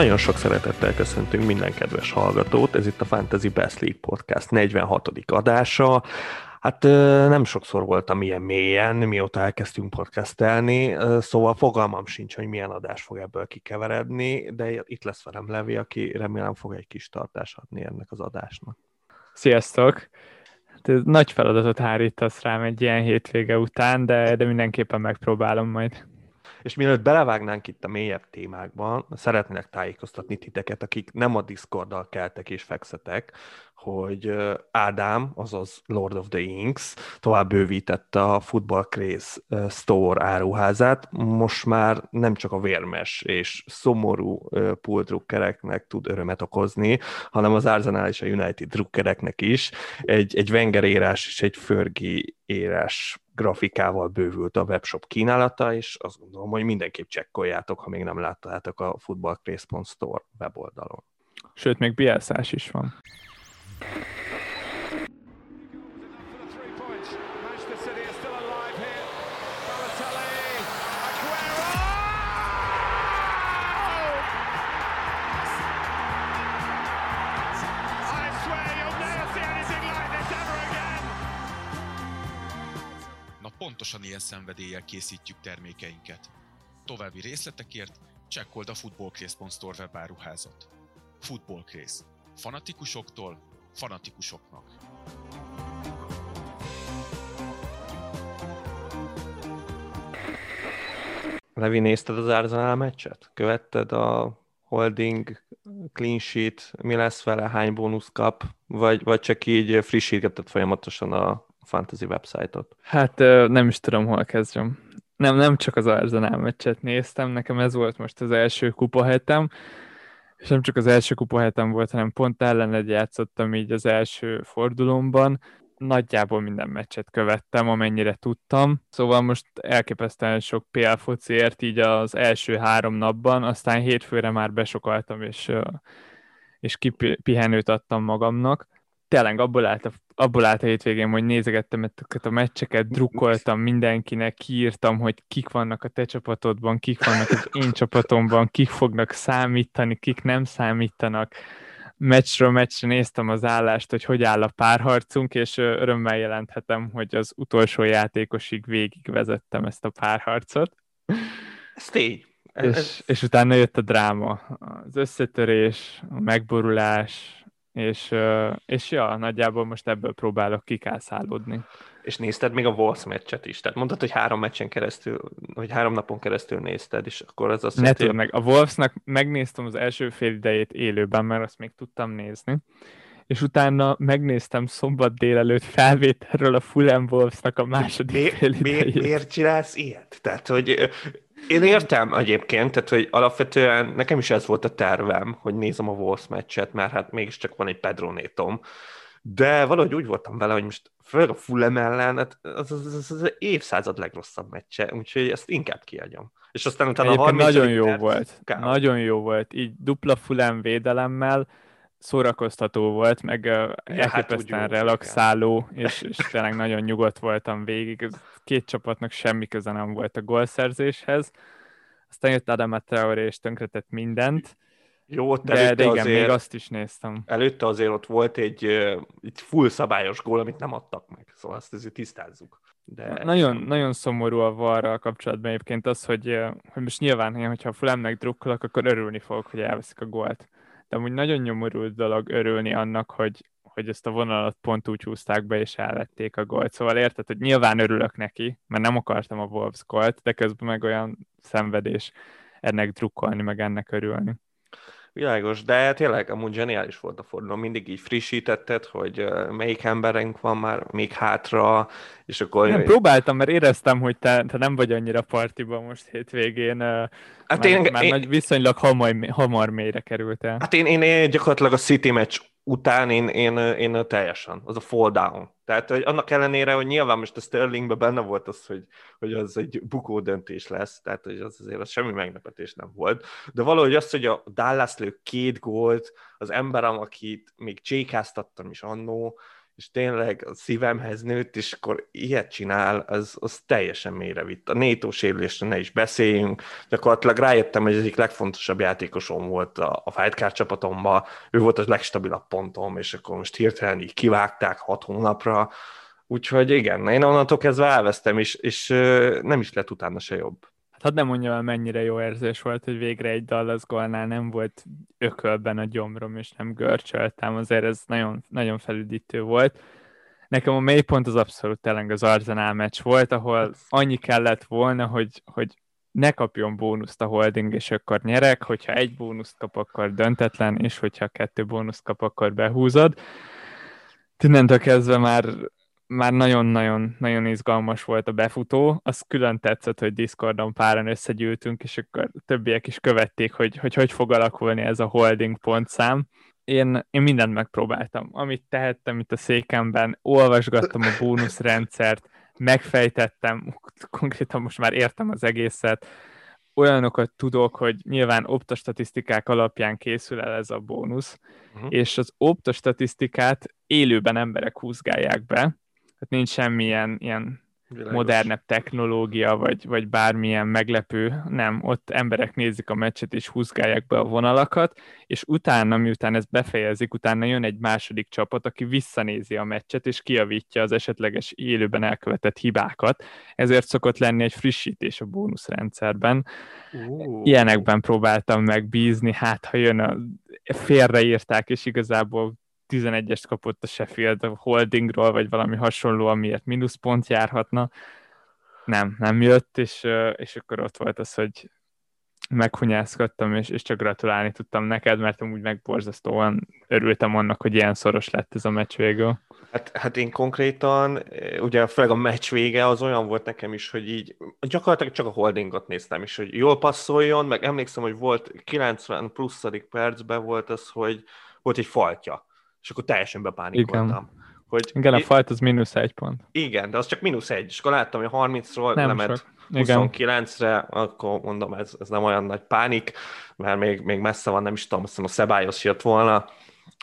Nagyon sok szeretettel köszöntünk minden kedves hallgatót, ez itt a Fantasy Best League Podcast 46. adása. Hát nem sokszor voltam ilyen mélyen, mióta elkezdtünk podcastelni, szóval fogalmam sincs, hogy milyen adás fog ebből kikeveredni, de itt lesz velem Levi, aki remélem fog egy kis tartást adni ennek az adásnak. Sziasztok! Nagy feladatot hárítasz rám egy ilyen hétvége után, de, de mindenképpen megpróbálom majd. És mielőtt belevágnánk itt a mélyebb témákban, szeretnének tájékoztatni titeket, akik nem a Discorddal keltek és fekszetek, hogy Ádám, azaz Lord of the Inks tovább bővítette a Football Craze Store áruházát. Most már nem csak a vérmes és szomorú pool drukkereknek tud örömet okozni, hanem az Arsenal és a United drukkereknek is. Egy, egy Wenger írás és egy Fergie írás grafikával bővült a webshop kínálata, és azt gondolom, hogy mindenképp csekkoljátok, ha még nem láttátok a footballcraze.store weboldalon. Sőt, még bielszás is van. Pontosan ilyen szenvedéllyel készítjük termékeinket. További részletekért csekkold a footballcraze.store webáruházat. Footballcraze. Fanatikusoktól fanatikusoknak. Levi, nézted az Arsenal meccset? Követted a holding, clean sheet, mi lesz vele, hány bónusz kap, vagy, vagy csak így frissítgetett folyamatosan a fantasy website-ot? Hát nem is tudom, hol kezdjem. Nem, nem csak az Arsenal meccset néztem, nekem ez volt most az első kupa hetem, és nem csak az első kupa hetem volt, hanem pont ellened játszottam így az első fordulómban, nagyjából minden meccset követtem, amennyire tudtam. Szóval most elképesztően sok PL fociért így az első három napban, aztán hétfőre már besokaltam, és, és kipihenőt adtam magamnak tényleg abból állt, a, abból állt a hétvégén, hogy nézegettem ezeket a meccseket, drukkoltam mindenkinek, kiírtam, hogy kik vannak a te csapatodban, kik vannak az én csapatomban, kik fognak számítani, kik nem számítanak. Meccsről meccsre néztem az állást, hogy hogy áll a párharcunk, és örömmel jelenthetem, hogy az utolsó játékosig végigvezettem ezt a párharcot. Ez tény. És, és utána jött a dráma, az összetörés, a megborulás, és, és ja, nagyjából most ebből próbálok kikászálódni. És nézted még a Wolves meccset is? Tehát mondtad, hogy három meccsen keresztül, hogy három napon keresztül nézted, és akkor az azt Ne jelenti, meg, a Wolvesnak megnéztem az első fél idejét élőben, mert azt még tudtam nézni, és utána megnéztem szombat délelőtt felvételről a Fulham Wolvesnak a második mi, fél idejét. Mi, miért csinálsz ilyet? Tehát, hogy én értem egyébként, tehát hogy alapvetően nekem is ez volt a tervem, hogy nézem a Wolves meccset, mert hát mégiscsak van egy Pedro Nétom, de valahogy úgy voltam vele, hogy most főleg a Fulham ellen, hát az, az, az, az évszázad legrosszabb meccse, úgyhogy ezt inkább kiadjam. És aztán utána a nagyon jó volt. Kár. Nagyon jó volt. Így dupla Fulham védelemmel, szórakoztató volt, meg ja, elképesztően hát relaxáló, és, és tényleg nagyon nyugodt voltam végig. Két csapatnak semmi köze nem volt a gólszerzéshez. Aztán jött Adam Traoré, és tönkretett mindent. Jó, ott de, de igen, azért, még azt is néztem. Előtte azért ott volt egy, egy full szabályos gól, amit nem adtak meg, szóval azt azért tisztázzuk. De... Nagyon, nagyon szomorú a varral kapcsolatban egyébként az, hogy, hogy most nyilván, hogyha a Fulemnek drukkolok, akkor örülni fogok, hogy elveszik a gólt de amúgy nagyon nyomorult dolog örülni annak, hogy, hogy ezt a vonalat pont úgy húzták be, és elvették a gólt. Szóval érted, hogy nyilván örülök neki, mert nem akartam a Wolves gólt, de közben meg olyan szenvedés ennek drukkolni, meg ennek örülni. Világos, de tényleg amúgy zseniális volt a forduló. Mindig így frissítetted, hogy melyik emberünk van már még hátra, és akkor... Nem, próbáltam, mert éreztem, hogy te, te nem vagy annyira partiban most hétvégén. Hát már, én, már én, viszonylag hamar, hamar mélyre kerültél. Hát én, én, én gyakorlatilag a City meccs után én, én, én teljesen, az a fall down. Tehát hogy annak ellenére, hogy nyilván most a Sterlingben benne volt az, hogy, hogy az egy bukó döntés lesz, tehát hogy az azért az semmi meglepetés nem volt, de valahogy az, hogy a Dallas lő két gólt, az emberem, akit még csékáztattam is annó, és tényleg a szívemhez nőtt, és akkor ilyet csinál, az, az teljesen mélyre vitt. A NATO sérülésre ne is beszéljünk, gyakorlatilag rájöttem, hogy az egyik legfontosabb játékosom volt a, a Fightcard csapatomban, ő volt a legstabilabb pontom, és akkor most hirtelen így kivágták hat hónapra, úgyhogy igen, én onnantól kezdve elvesztem, és, és nem is lett utána se jobb. Hát nem mondja el, mennyire jó érzés volt, hogy végre egy Dallas gólnál nem volt ökölben a gyomrom, és nem görcsöltem, azért ez nagyon, nagyon felüdítő volt. Nekem a mélypont az abszolút tényleg az Arsenal meccs volt, ahol annyi kellett volna, hogy, hogy ne kapjon bónuszt a holding, és akkor nyerek, hogyha egy bónuszt kap, akkor döntetlen, és hogyha kettő bónuszt kap, akkor behúzod. Innentől kezdve már már nagyon-nagyon nagyon izgalmas volt a befutó. Az külön tetszett, hogy Discordon páran összegyűltünk, és akkor többiek is követték, hogy hogy, hogy fog alakulni ez a holding pontszám. Én, én mindent megpróbáltam. Amit tehettem itt a székemben, olvasgattam a bónuszrendszert, megfejtettem, konkrétan most már értem az egészet, olyanokat tudok, hogy nyilván optostatisztikák alapján készül el ez a bónusz, uh-huh. és az optostatisztikát élőben emberek húzgálják be, tehát nincs semmilyen ilyen Világos. modernebb technológia, vagy, vagy bármilyen meglepő, nem, ott emberek nézik a meccset, és húzgálják be a vonalakat, és utána, miután ezt befejezik, utána jön egy második csapat, aki visszanézi a meccset, és kiavítja az esetleges élőben elkövetett hibákat, ezért szokott lenni egy frissítés a bónuszrendszerben. Uh. Ilyenekben próbáltam megbízni, hát ha jön a félreírták, és igazából 11-est kapott a Sheffield a holdingról, vagy valami hasonló, amiért mínuszpont járhatna. Nem, nem jött, és, és akkor ott volt az, hogy meghunyászkodtam, és, és csak gratulálni tudtam neked, mert amúgy megborzasztóan örültem annak, hogy ilyen szoros lett ez a meccs végül. Hát, hát én konkrétan, ugye főleg a meccs vége az olyan volt nekem is, hogy így gyakorlatilag csak a holdingot néztem, és hogy jól passzoljon, meg emlékszem, hogy volt 90 pluszadik percben volt az, hogy volt egy faltja és akkor teljesen bepánikoltam. Igen. Hogy igen, a fajt az mínusz egy pont. Igen, de az csak mínusz egy, és akkor láttam, hogy 30-ról nem lement 29-re, akkor mondom, ez, ez nem olyan nagy pánik, mert még, még messze van, nem is tudom, azt a Szebályos jött volna,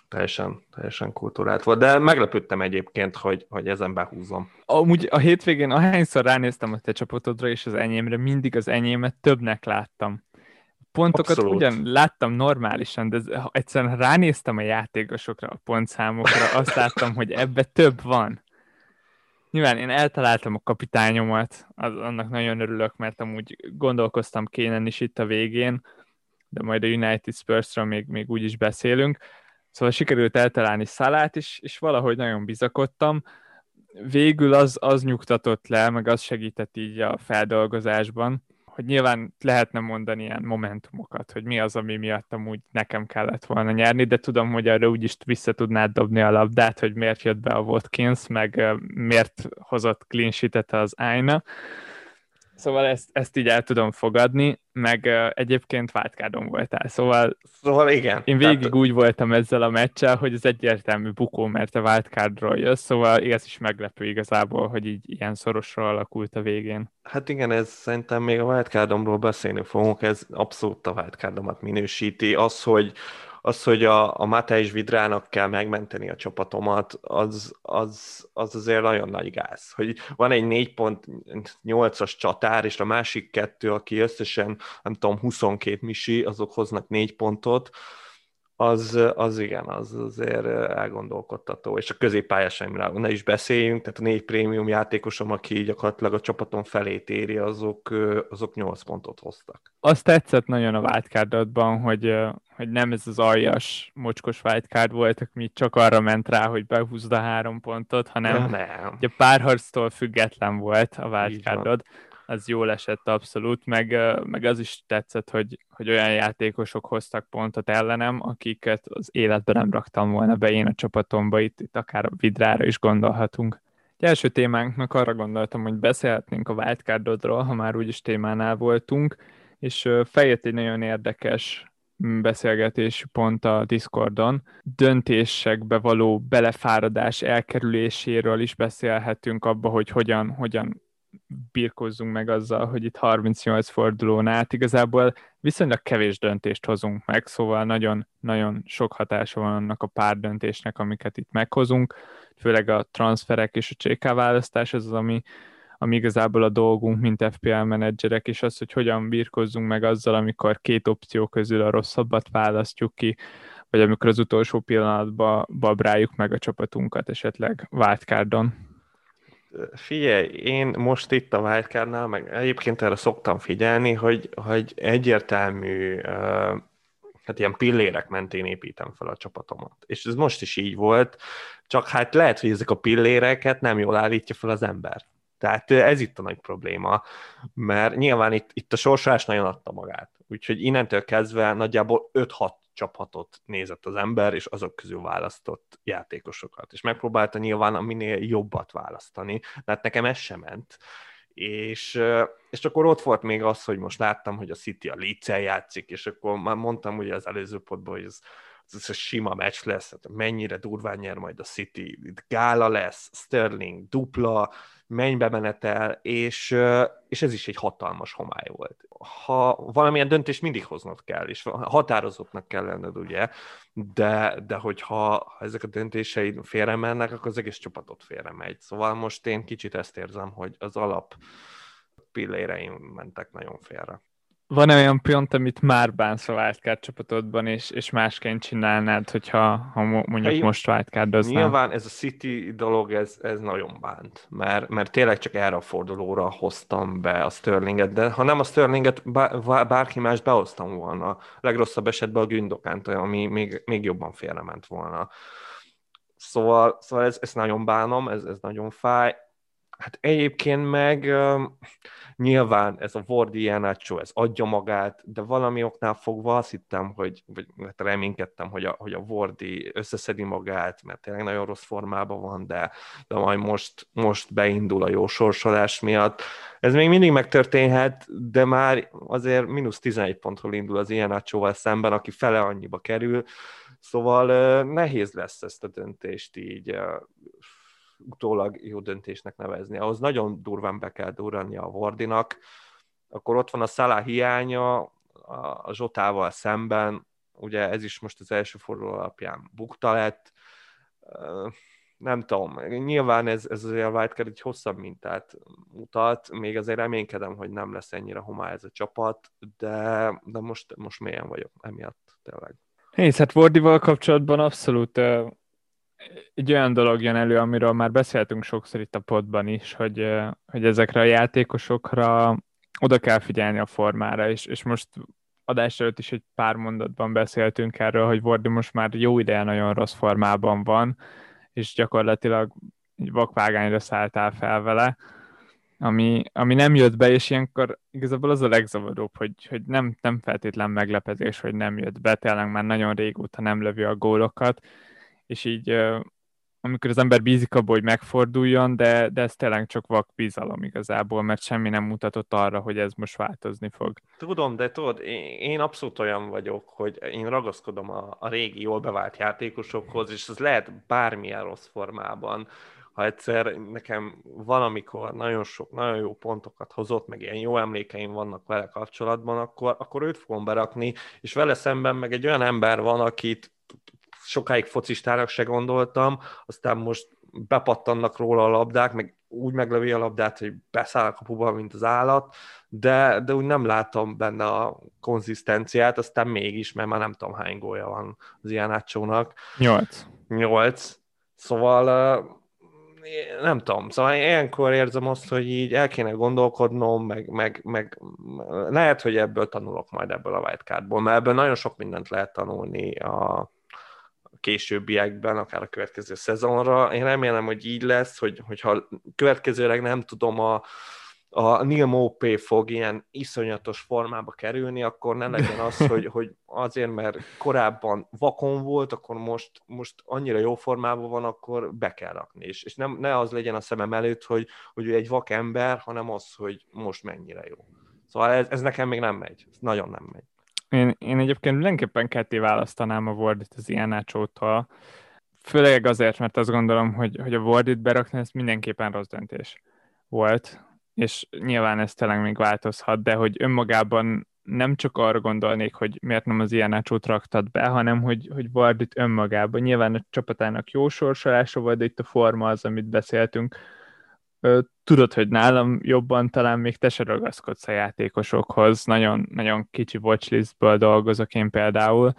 teljesen, teljesen kultúrált volt, de meglepődtem egyébként, hogy, hogy ezen behúzom. Amúgy a hétvégén ahányszor ránéztem a te csapatodra és az enyémre, mindig az enyémet többnek láttam pontokat Abszolút. ugyan láttam normálisan, de egyszerűen ránéztem a játékosokra, a pontszámokra, azt láttam, hogy ebbe több van. Nyilván én eltaláltam a kapitányomat, az, annak nagyon örülök, mert amúgy gondolkoztam kéne is itt a végén, de majd a United Spurs-ről még, még úgy is beszélünk. Szóval sikerült eltalálni Szalát is, és valahogy nagyon bizakodtam. Végül az, az nyugtatott le, meg az segített így a feldolgozásban, hogy nyilván lehetne mondani ilyen momentumokat, hogy mi az, ami miatt amúgy nekem kellett volna nyerni, de tudom, hogy arra úgyis vissza tudnád dobni a labdát, hogy miért jött be a Watkins, meg miért hozott clean az Aina. Szóval ezt, ezt így el tudom fogadni, meg uh, egyébként váltkádon voltál, szóval, szóval igen. Én végig tehát... úgy voltam ezzel a meccsel, hogy ez egyértelmű bukó, mert a váltkádról jössz, szóval ez is meglepő igazából, hogy így ilyen szorosra alakult a végén. Hát igen, ez szerintem még a váltkádomról beszélni fogunk, ez abszolút a váltkádomat minősíti. Az, hogy az, hogy a, a Matejs Vidrának kell megmenteni a csapatomat, az, az, az azért nagyon nagy gáz. Hogy van egy 4.8-as csatár, és a másik kettő, aki összesen, nem tudom, 22 misi, azok hoznak 4 pontot, az, az igen, az azért elgondolkodtató. És a középpályásaimra ne is beszéljünk, tehát a négy prémium játékosom, aki gyakorlatilag a csapaton felét éri, azok, azok 8 pontot hoztak. Azt tetszett nagyon a wildcardodban, hogy, hogy nem ez az aljas, mocskos wildcard volt, ami csak arra ment rá, hogy behúzd a három pontot, hanem nem. ugye párharctól független volt a wildcardod az jól esett abszolút, meg, meg az is tetszett, hogy, hogy olyan játékosok hoztak pontot ellenem, akiket az életben nem raktam volna be én a csapatomba, itt, itt akár a vidrára is gondolhatunk. Egy első témánknak arra gondoltam, hogy beszélhetnénk a wildcardodról, ha már úgyis témánál voltunk, és feljött egy nagyon érdekes beszélgetési pont a Discordon. Döntésekbe való belefáradás elkerüléséről is beszélhetünk abba, hogy hogyan, hogyan birkózzunk meg azzal, hogy itt 38 fordulón át igazából viszonylag kevés döntést hozunk meg, szóval nagyon-nagyon sok hatása van annak a pár döntésnek, amiket itt meghozunk, főleg a transferek és a CK választás, az, ami, ami igazából a dolgunk, mint FPL menedzserek, és az, hogy hogyan birkozzunk meg azzal, amikor két opció közül a rosszabbat választjuk ki, vagy amikor az utolsó pillanatban babráljuk meg a csapatunkat esetleg wildcardon. Figyelj, én most itt a wildcardnál, meg egyébként erre szoktam figyelni, hogy, hogy egyértelmű hát ilyen pillérek mentén építem fel a csapatomat. És ez most is így volt, csak hát lehet, hogy ezek a pilléreket nem jól állítja fel az ember. Tehát ez itt a nagy probléma, mert nyilván itt, itt a sorsolás nagyon adta magát. Úgyhogy innentől kezdve nagyjából 5-6 csapatot nézett az ember, és azok közül választott játékosokat. És megpróbálta nyilván a minél jobbat választani, de hát nekem ez sem ment. És, és akkor ott volt még az, hogy most láttam, hogy a City a leeds játszik, és akkor már mondtam ugye az előző potban, hogy ez, ez a sima meccs lesz, hát mennyire durván nyer majd a City, itt gála lesz, Sterling dupla, mennybe menetel, és, és ez is egy hatalmas homály volt. Ha valamilyen döntést mindig hoznod kell, és határozottnak kell lenned, ugye, de, de hogyha ha ezek a döntéseid félre mennek, akkor az egész csapatot félre megy. Szóval most én kicsit ezt érzem, hogy az alap pilléreim mentek nagyon félre van-e olyan pont, amit már bánsz a wildcard csapatodban, és, és másként csinálnád, hogyha ha mondjuk hát, most wildcardoznál? Nyilván ez a City dolog, ez, ez nagyon bánt, mert, mert tényleg csak erre a fordulóra hoztam be a Sterlinget, de ha nem a Sterlinget, bárki más behoztam volna, legrosszabb esetben a Gündokánt, ami még, még jobban félrement volna. Szóval, szóval ez, ez nagyon bánom, ez, ez nagyon fáj. Hát egyébként meg Nyilván ez a Wardi Janacho, ez adja magát, de valami oknál fogva azt hittem, hogy, vagy hát reménykedtem, hogy a, hogy a Wardi összeszedi magát, mert tényleg nagyon rossz formában van, de, de majd most, most beindul a jó sorsolás miatt. Ez még mindig megtörténhet, de már azért mínusz 11 pontról indul az Janacho-val szemben, aki fele annyiba kerül, Szóval nehéz lesz ezt a döntést így utólag jó döntésnek nevezni. Ahhoz nagyon durván be kell durrani a Wardinak. Akkor ott van a Szalá hiánya a Zsotával szemben, ugye ez is most az első forduló alapján bukta lett. Nem tudom, nyilván ez, ez azért a Wildcard egy hosszabb mintát mutat, még azért reménykedem, hogy nem lesz ennyire homály ez a csapat, de, de most, most mélyen vagyok emiatt tényleg. Nézd, hát Wardival kapcsolatban abszolút egy olyan dolog jön elő, amiről már beszéltünk sokszor itt a podban is, hogy, hogy ezekre a játékosokra oda kell figyelni a formára, és, és most adás előtt is egy pár mondatban beszéltünk erről, hogy Vordi most már jó ideje nagyon rossz formában van, és gyakorlatilag egy vakvágányra szálltál fel vele, ami, ami nem jött be, és ilyenkor igazából az a legzavaróbb, hogy, hogy nem, nem feltétlen meglepetés, hogy nem jött be, tényleg már nagyon régóta nem lövi a gólokat, és így amikor az ember bízik abból, hogy megforduljon, de, de ez tényleg csak vak bizalom igazából, mert semmi nem mutatott arra, hogy ez most változni fog. Tudom, de tudod, én abszolút olyan vagyok, hogy én ragaszkodom a, a régi, jól bevált játékosokhoz, és ez lehet bármilyen rossz formában, ha egyszer nekem valamikor nagyon sok, nagyon jó pontokat hozott, meg ilyen jó emlékeim vannak vele kapcsolatban, akkor, akkor őt fogom berakni, és vele szemben meg egy olyan ember van, akit sokáig focistának se gondoltam, aztán most bepattannak róla a labdák, meg úgy meglövi a labdát, hogy beszáll a kapuba, mint az állat, de, de úgy nem látom benne a konzisztenciát, aztán mégis, mert már nem tudom hány gólya van az ilyen átsónak. Nyolc. Nyolc. Szóval nem tudom, szóval ilyenkor érzem azt, hogy így el kéne gondolkodnom, meg, meg, meg lehet, hogy ebből tanulok majd ebből a wildcardból, mert ebből nagyon sok mindent lehet tanulni a, későbbiekben, akár a következő szezonra. Én remélem, hogy így lesz, hogy, hogyha következőleg nem tudom, a, a Neil Mopé fog ilyen iszonyatos formába kerülni, akkor ne legyen az, hogy, hogy azért, mert korábban vakon volt, akkor most, most annyira jó formában van, akkor be kell rakni. És, és nem, ne az legyen a szemem előtt, hogy, hogy ő egy vak ember, hanem az, hogy most mennyire jó. Szóval ez, ez nekem még nem megy. Ez nagyon nem megy. Én, én egyébként mindenképpen ketté választanám a Wordit az Ianacsótól, főleg azért, mert azt gondolom, hogy, hogy a Wordit berakni, ez mindenképpen rossz döntés volt, és nyilván ez tényleg még változhat, de hogy önmagában nem csak arra gondolnék, hogy miért nem az ilyen ácsót raktad be, hanem hogy, hogy Vardit önmagában. Nyilván a csapatának jó sorsolása volt, de itt a forma az, amit beszéltünk. Tudod, hogy nálam jobban talán még te se ragaszkodsz a játékosokhoz. Nagyon, nagyon kicsi watchlistből dolgozok én például,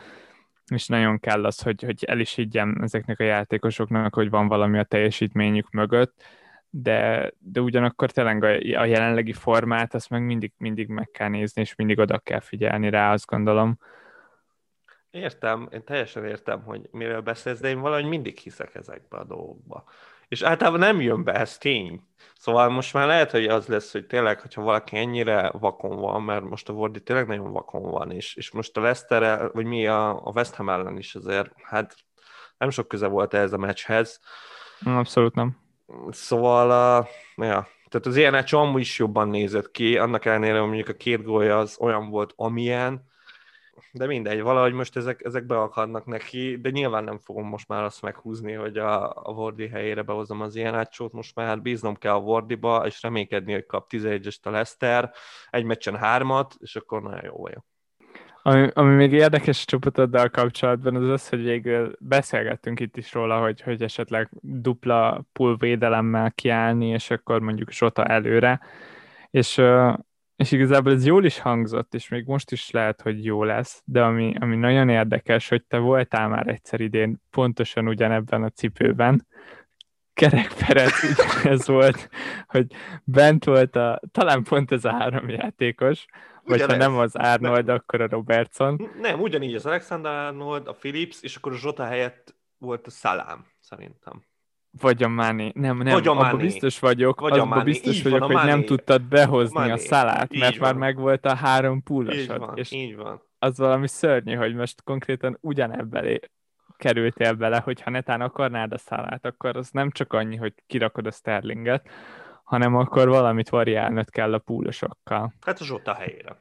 és nagyon kell az, hogy, hogy el is higgyem ezeknek a játékosoknak, hogy van valami a teljesítményük mögött de, de ugyanakkor tényleg a, a jelenlegi formát azt meg mindig, mindig meg kell nézni, és mindig oda kell figyelni rá, azt gondolom. Értem, én teljesen értem, hogy mivel beszélsz, de én valahogy mindig hiszek ezekbe a dolgokba. És általában nem jön be, ez tény. Szóval most már lehet, hogy az lesz, hogy tényleg, hogyha valaki ennyire vakon van, mert most a Wardi tényleg nagyon vakon van, és, és most a Leicester, vagy mi a, a West Ham ellen is azért, hát nem sok köze volt ez a meccshez. Abszolút nem Szóval, uh, ja, tehát az ilyen amúgy is jobban nézett ki, annak ellenére, hogy mondjuk a két gólja az olyan volt, amilyen, de mindegy, valahogy most ezek, ezek beakadnak neki, de nyilván nem fogom most már azt meghúzni, hogy a, a Wardi helyére behozom az ilyen átsót, most már bíznom kell a Wardiba, és reménykedni, hogy kap 11-est a Leszter, egy meccsen hármat, és akkor nagyon jó vagyok. Ami, ami még érdekes csapatoddal kapcsolatban az az, hogy végül beszélgettünk itt is róla, hogy, hogy esetleg dupla pull védelemmel kiállni, és akkor mondjuk Zsota előre, és, és igazából ez jól is hangzott, és még most is lehet, hogy jó lesz, de ami, ami nagyon érdekes, hogy te voltál már egyszer idén pontosan ugyanebben a cipőben, kerekperet ez volt, hogy bent volt a, talán pont ez a három játékos, vagy ha nem az Arnold, nem. akkor a Robertson. Nem, ugyanígy az Alexander Arnold, a Philips, és akkor a Zsota helyett volt a Szalám, szerintem. Vagy a Mani. Nem, nem, Vagy a abban biztos vagyok, Vagy abban biztos így vagyok, van, hogy nem tudtad behozni Mani. a szalát, így mert van. már megvolt a három púlosod. Így van, és így van. Az valami szörnyű, hogy most konkrétan ugyanebben kerültél bele, hogy ha netán akarnád a szalát, akkor az nem csak annyi, hogy kirakod a Sterlinget, hanem akkor valamit variálnod kell a púlosokkal. Hát a Zsota helyére.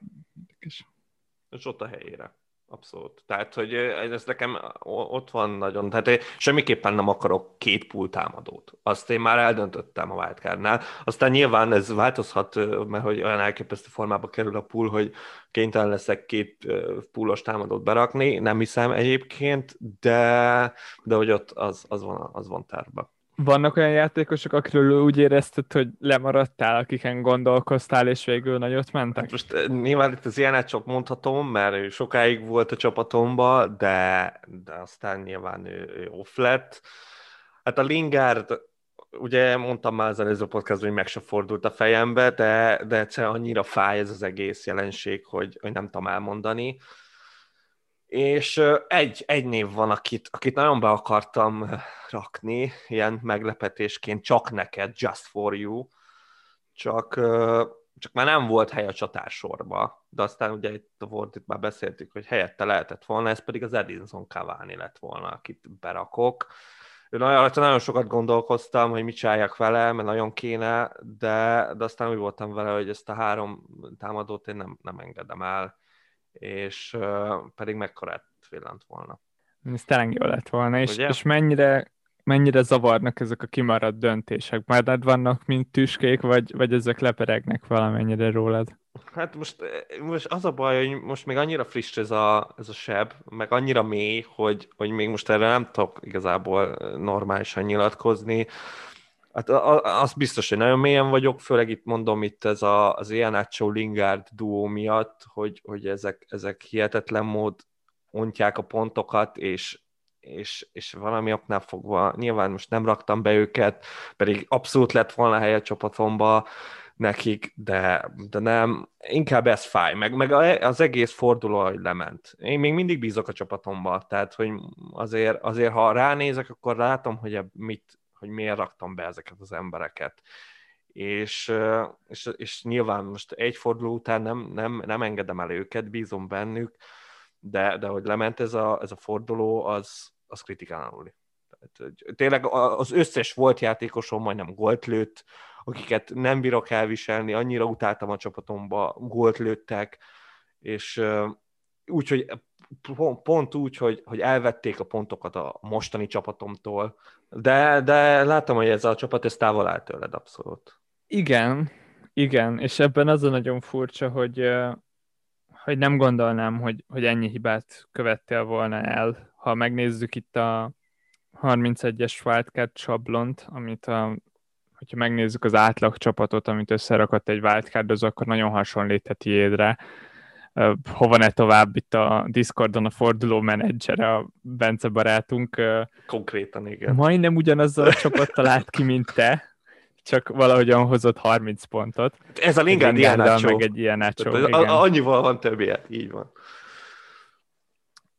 A Zsota helyére. Abszolút. Tehát, hogy ez nekem ott van nagyon, tehát én semmiképpen nem akarok két pool támadót. Azt én már eldöntöttem a wildcardnál. Aztán nyilván ez változhat, mert hogy olyan elképesztő formába kerül a pool, hogy kénytelen leszek két poolos támadót berakni, nem hiszem egyébként, de, de hogy ott az, az van, az van terve. Vannak olyan játékosok, akiről úgy érezted, hogy lemaradtál, akiken gondolkoztál, és végül nagyot mentek? Hát most eh, nyilván itt az ilyenet csak mondhatom, mert sokáig volt a csapatomba, de, de aztán nyilván ő, ő off lett. Hát a Lingard, ugye mondtam már az előző podcast, hogy meg se fordult a fejembe, de, de egyszerűen annyira fáj ez az egész jelenség, hogy, hogy nem tudom elmondani és egy, egy név van, akit, akit nagyon be akartam rakni, ilyen meglepetésként, csak neked, just for you, csak, csak már nem volt hely a csatársorba, de aztán ugye itt a volt, itt már beszéltük, hogy helyette lehetett volna, ez pedig az Edinson Cavani lett volna, akit berakok. Nagyon, nagyon sokat gondolkoztam, hogy mit csináljak vele, mert nagyon kéne, de, de aztán úgy voltam vele, hogy ezt a három támadót én nem, nem engedem el és uh, pedig mekkorát villant volna. Ez tényleg jó lett volna, és, és mennyire, mennyire zavarnak ezek a kimaradt döntések? Már vannak, mint tüskék, vagy, vagy ezek leperegnek valamennyire rólad? Hát most, most az a baj, hogy most még annyira friss ez a, ez a seb, meg annyira mély, hogy, hogy még most erre nem tudok igazából normálisan nyilatkozni. Hát az biztos, hogy nagyon mélyen vagyok, főleg itt mondom itt ez a, az Ianacho Lingard duó miatt, hogy, hogy ezek, ezek hihetetlen mód ontják a pontokat, és, és, és valami oknál fogva, nyilván most nem raktam be őket, pedig abszolút lett volna helye csapatomba nekik, de, de nem, inkább ez fáj, meg, meg az egész forduló, hogy lement. Én még mindig bízok a csapatomba, tehát hogy azért, azért ha ránézek, akkor látom, hogy mit, hogy miért raktam be ezeket az embereket. És, és, és nyilván most egy forduló után nem, nem, nem engedem el őket, bízom bennük, de, de hogy lement ez a, ez a forduló, az, az kritikálni. Tehát, tényleg az összes volt játékosom majdnem gólt lőtt, akiket nem bírok elviselni, annyira utáltam a csapatomba, gólt lőttek, és úgy, hogy pont úgy, hogy, hogy elvették a pontokat a mostani csapatomtól, de, de látom, hogy ez a csapat ez távol áll tőled abszolút. Igen, Igen, és ebben az a nagyon furcsa, hogy, hogy nem gondolnám, hogy, hogy ennyi hibát követtél volna el. Ha megnézzük itt a 31-es wildcard sablont, amit a, hogyha megnézzük az átlag csapatot, amit összerakott egy wildcard, akkor nagyon hasonlít a hova ne tovább itt a Discordon a forduló menedzsere, a Bence barátunk. Konkrétan, igen. Majdnem ugyanazzal a csapattal állt ki, mint te, csak valahogyan hozott 30 pontot. Ez a Lingard ilyen meg egy ilyen ácsó, Annyival van többje, így van.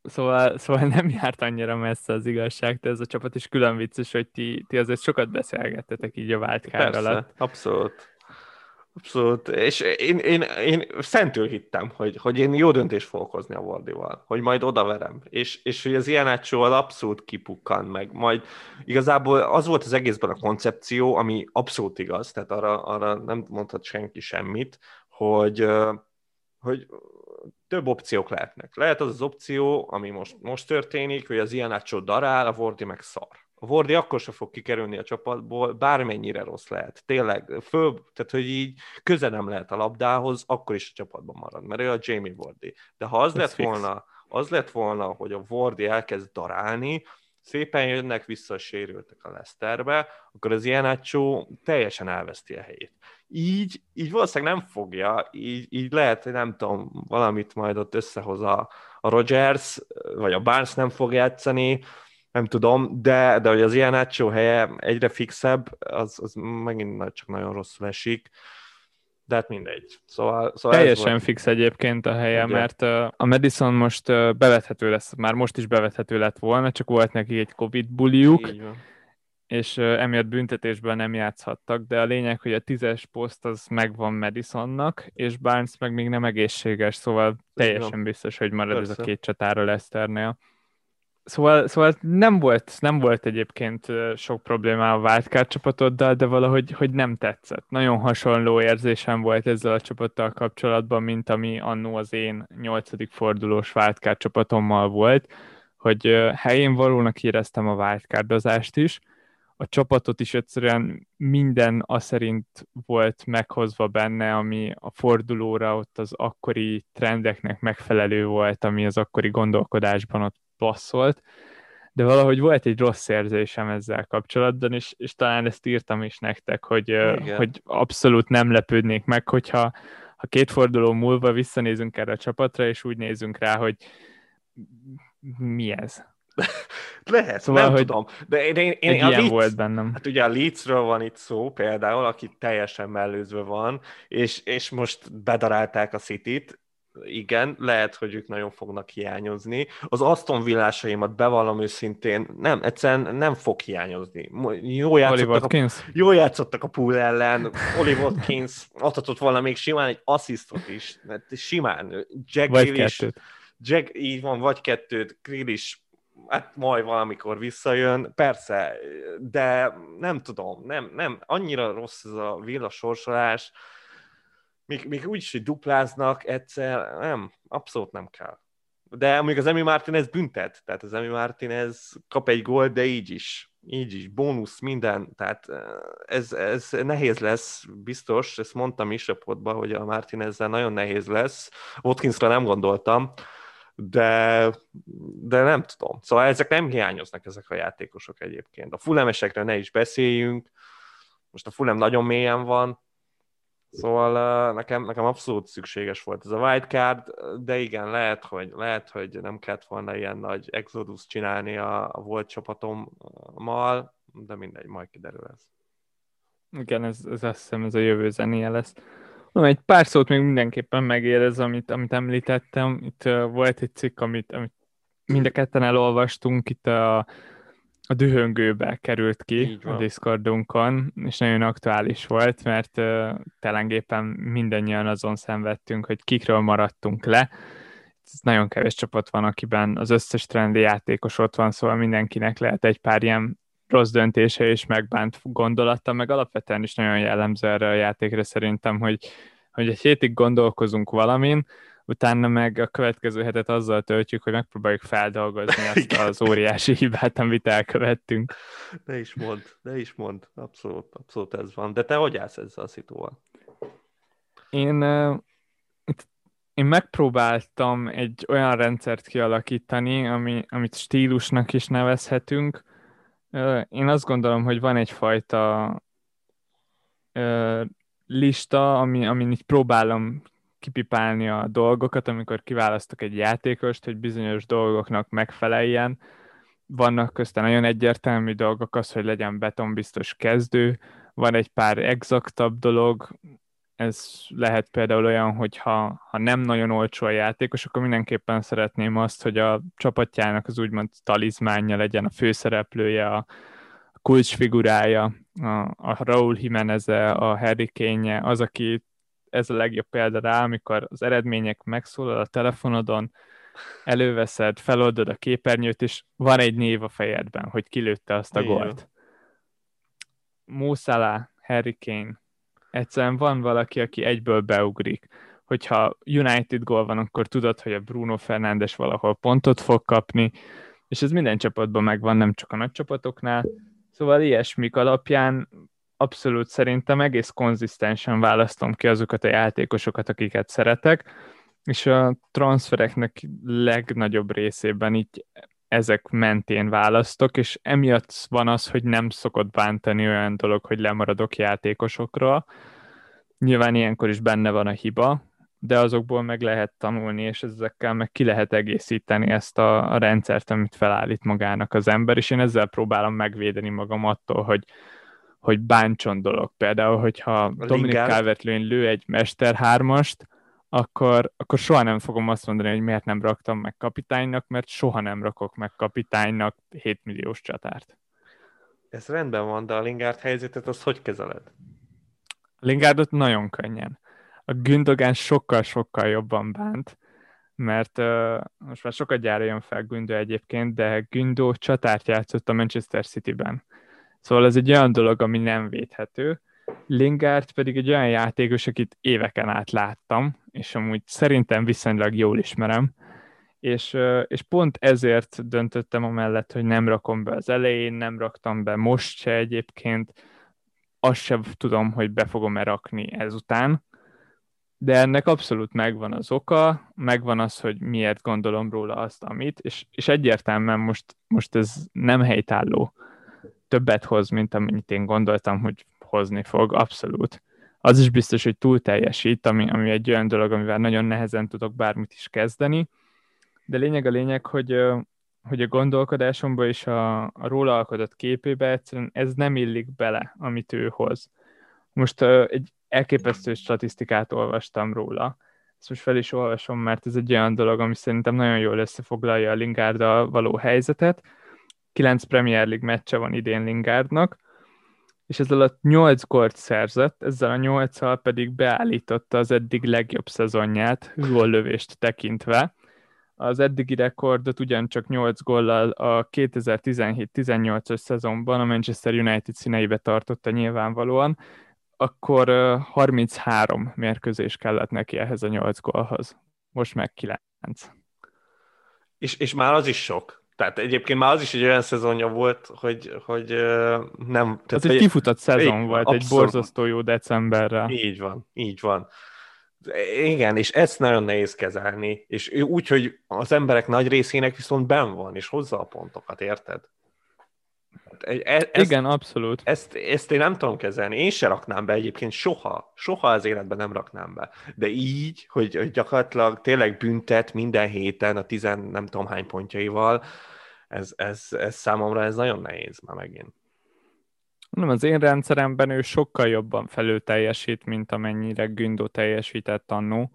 Szóval, szóval nem járt annyira messze az igazság, de ez a csapat is külön vicces, hogy ti, ti azért sokat beszélgettetek így a váltkár alatt. abszolút. Abszolút, és én, én, én szentül hittem, hogy, hogy én jó döntés fogok hozni a Wardival, hogy majd odaverem, és, és hogy az ilyen átsóval abszolút kipukkan meg, majd igazából az volt az egészben a koncepció, ami abszolút igaz, tehát arra, arra nem mondhat senki semmit, hogy, hogy több opciók lehetnek. Lehet az az opció, ami most, most történik, hogy az ilyen átsó darál, a Wardi meg szar a Vordi akkor sem fog kikerülni a csapatból, bármennyire rossz lehet. Tényleg, föl, tehát hogy így köze nem lehet a labdához, akkor is a csapatban marad, mert ő a Jamie Vordi. De ha az Ez lett fix. volna, az lett volna, hogy a Vordi elkezd darálni, szépen jönnek vissza a sérültek a Leicesterbe, akkor az ilyen teljesen elveszti a helyét. Így, így valószínűleg nem fogja, így, így lehet, hogy nem tudom, valamit majd ott összehoz a, a Rogers, vagy a Barnes nem fog játszani, nem tudom, de, de hogy az ilyen átsó helye egyre fixebb, az, az megint csak nagyon rosszul esik. De hát mindegy. Szóval, szóval Teljesen fix egyébként a helye, Ugye? mert a Madison most bevethető lesz, már most is bevethető lett volna, csak volt neki egy Covid buliuk, és emiatt büntetésben nem játszhattak, de a lényeg, hogy a tízes poszt az megvan Madisonnak, és Barnes meg még nem egészséges, szóval teljesen biztos, hogy marad Persze. ez a két csatára Leszternél. Szóval, szóval nem, volt, nem volt egyébként sok probléma a wildcard csapatoddal, de valahogy hogy nem tetszett. Nagyon hasonló érzésem volt ezzel a csapattal kapcsolatban, mint ami annó az én nyolcadik fordulós wildcard csapatommal volt, hogy helyén valónak éreztem a wildcardozást is, a csapatot is egyszerűen minden az szerint volt meghozva benne, ami a fordulóra ott az akkori trendeknek megfelelő volt, ami az akkori gondolkodásban ott passzolt, de valahogy volt egy rossz érzésem ezzel kapcsolatban, és, és talán ezt írtam is nektek, hogy, hogy abszolút nem lepődnék meg, hogyha ha két forduló múlva visszanézünk erre a csapatra, és úgy nézünk rá, hogy mi ez? Lehet, szóval, nem hogy tudom. De én, én, én a Leeds, volt bennem. Hát ugye a Leedsről van itt szó például, aki teljesen mellőzve van, és, és most bedarálták a City-t, igen, lehet, hogy ők nagyon fognak hiányozni. Az Aston villásaimat bevallom őszintén, nem, egyszerűen nem fog hiányozni. Jó játszottak, a, jó játszottak a pool ellen, Oli Watkins adhatott volna még simán egy asszisztot is, mert simán. Jack vagy Grealish, kettőt. Jack, így van, vagy kettőt, Grealish hát majd valamikor visszajön, persze, de nem tudom, nem, nem, annyira rossz ez a villa sorsolás, még, még úgy is, hogy dupláznak egyszer, nem, abszolút nem kell. De amíg az Emi Martinez büntet, tehát az Emi Martinez kap egy gólt, de így is, így is, bónusz, minden, tehát eh, ez, ez nehéz lesz, biztos, ezt mondtam is a potban, hogy a Martinezzel nagyon nehéz lesz, Watkinsra nem gondoltam, de, de nem tudom. Szóval ezek nem hiányoznak, ezek a játékosok egyébként. A fulemesekre ne is beszéljünk, most a fulem nagyon mélyen van, Szóval nekem, nekem abszolút szükséges volt ez a wildcard, de igen, lehet, hogy, lehet, hogy nem kellett volna ilyen nagy exodus csinálni a, a volt csapatommal, de mindegy, majd kiderül ez. Igen, ez, ez azt hiszem, ez a jövő zenéje lesz. Mondom, egy pár szót még mindenképpen megérez, amit, amit említettem. Itt uh, volt egy cikk, amit, amit mind a ketten elolvastunk, itt a a dühöngőbe került ki a Discordunkon, és nagyon aktuális volt, mert uh, telengépen mindannyian azon szenvedtünk, hogy kikről maradtunk le. Ez nagyon kevés csapat van, akiben az összes trendi játékos ott van, szóval mindenkinek lehet egy pár ilyen rossz döntése és megbánt gondolata, meg alapvetően is nagyon jellemző erre a játékra szerintem, hogy, hogy egy hétig gondolkozunk valamin, utána meg a következő hetet azzal töltjük, hogy megpróbáljuk feldolgozni azt az óriási hibát, amit elkövettünk. Ne is mond, ne is mond, abszolút, abszolút ez van. De te hogy állsz ezzel a szituval? Én, én megpróbáltam egy olyan rendszert kialakítani, ami, amit stílusnak is nevezhetünk. Én azt gondolom, hogy van egyfajta lista, ami, amin így próbálom kipipálni a dolgokat, amikor kiválasztok egy játékost, hogy bizonyos dolgoknak megfeleljen. Vannak közten nagyon egyértelmű dolgok, az, hogy legyen betonbiztos kezdő, van egy pár exaktabb dolog, ez lehet például olyan, hogy ha, ha nem nagyon olcsó a játékos, akkor mindenképpen szeretném azt, hogy a csapatjának az úgymond talizmánja legyen a főszereplője, a kulcsfigurája, a, a Raúl jimenez a Harry Kane az, aki ez a legjobb példa rá, amikor az eredmények megszólal a telefonodon, előveszed, feloldod a képernyőt, és van egy név a fejedben, hogy kilőtte azt a gólt. Salah, Harry Kane, egyszerűen van valaki, aki egyből beugrik. Hogyha United gól van, akkor tudod, hogy a Bruno Fernandes valahol pontot fog kapni, és ez minden csapatban megvan, nem csak a nagy csapatoknál. Szóval ilyesmik alapján abszolút szerintem egész konzisztensen választom ki azokat a játékosokat, akiket szeretek, és a transfereknek legnagyobb részében így ezek mentén választok, és emiatt van az, hogy nem szokott bántani olyan dolog, hogy lemaradok játékosokról. Nyilván ilyenkor is benne van a hiba, de azokból meg lehet tanulni, és ezekkel meg ki lehet egészíteni ezt a, a rendszert, amit felállít magának az ember, és én ezzel próbálom megvédeni magam attól, hogy, hogy bántson dolog. Például, hogyha Dominic calvert lő egy Mester hármast, akkor, akkor soha nem fogom azt mondani, hogy miért nem raktam meg kapitánynak, mert soha nem rakok meg kapitánynak 7 milliós csatárt. Ez rendben van, de a Lingard helyzetet azt hogy kezeled? A Lingardot nagyon könnyen. A Gündogán sokkal-sokkal jobban bánt, mert uh, most már sokat gyára jön fel Gündö egyébként, de Gündó csatárt játszott a Manchester City-ben. Szóval ez egy olyan dolog, ami nem védhető. Lingard pedig egy olyan játékos, akit éveken át láttam, és amúgy szerintem viszonylag jól ismerem, és, és pont ezért döntöttem amellett, hogy nem rakom be az elején, nem raktam be most se egyébként, azt sem tudom, hogy be fogom-e rakni ezután, de ennek abszolút megvan az oka, megvan az, hogy miért gondolom róla azt, amit, és, és egyértelműen most, most ez nem helytálló többet hoz, mint amennyit én gondoltam, hogy hozni fog, abszolút. Az is biztos, hogy túl teljesít, ami, ami egy olyan dolog, amivel nagyon nehezen tudok bármit is kezdeni, de lényeg a lényeg, hogy, hogy a gondolkodásomba és a, a róla alkotott képébe egyszerűen ez nem illik bele, amit ő hoz. Most egy elképesztő statisztikát olvastam róla, ezt most fel is olvasom, mert ez egy olyan dolog, ami szerintem nagyon jól összefoglalja a Lingárdal való helyzetet. Kilenc Premier League meccse van idén Lingardnak, és ez alatt 8 gólt szerzett, ezzel a 8 pedig beállította az eddig legjobb szezonját, góllövést tekintve. Az eddigi rekordot ugyancsak 8 góllal a 2017-18-as szezonban a Manchester United színeibe tartotta nyilvánvalóan, akkor 33 mérkőzés kellett neki ehhez a 8 gólhoz. Most meg 9. És, és már az is sok. Tehát egyébként már az is egy olyan szezonja volt, hogy, hogy nem... Tehát egy kifutott szezon volt, abszolút. egy borzasztó jó decemberre. Így van, így van. Igen, és ezt nagyon nehéz kezelni, és úgy, hogy az emberek nagy részének viszont ben van, és hozza a pontokat, érted? E, e, ezt, Igen, abszolút. Ezt, ezt én nem tudom kezelni. Én se raknám be egyébként soha. Soha az életben nem raknám be. De így, hogy, hogy gyakorlatilag tényleg büntet minden héten a tizen nem tudom hány pontjaival, ez, ez, ez számomra ez nagyon nehéz már megint. Nem, az én rendszeremben ő sokkal jobban felül teljesít, mint amennyire Gündó teljesített annó,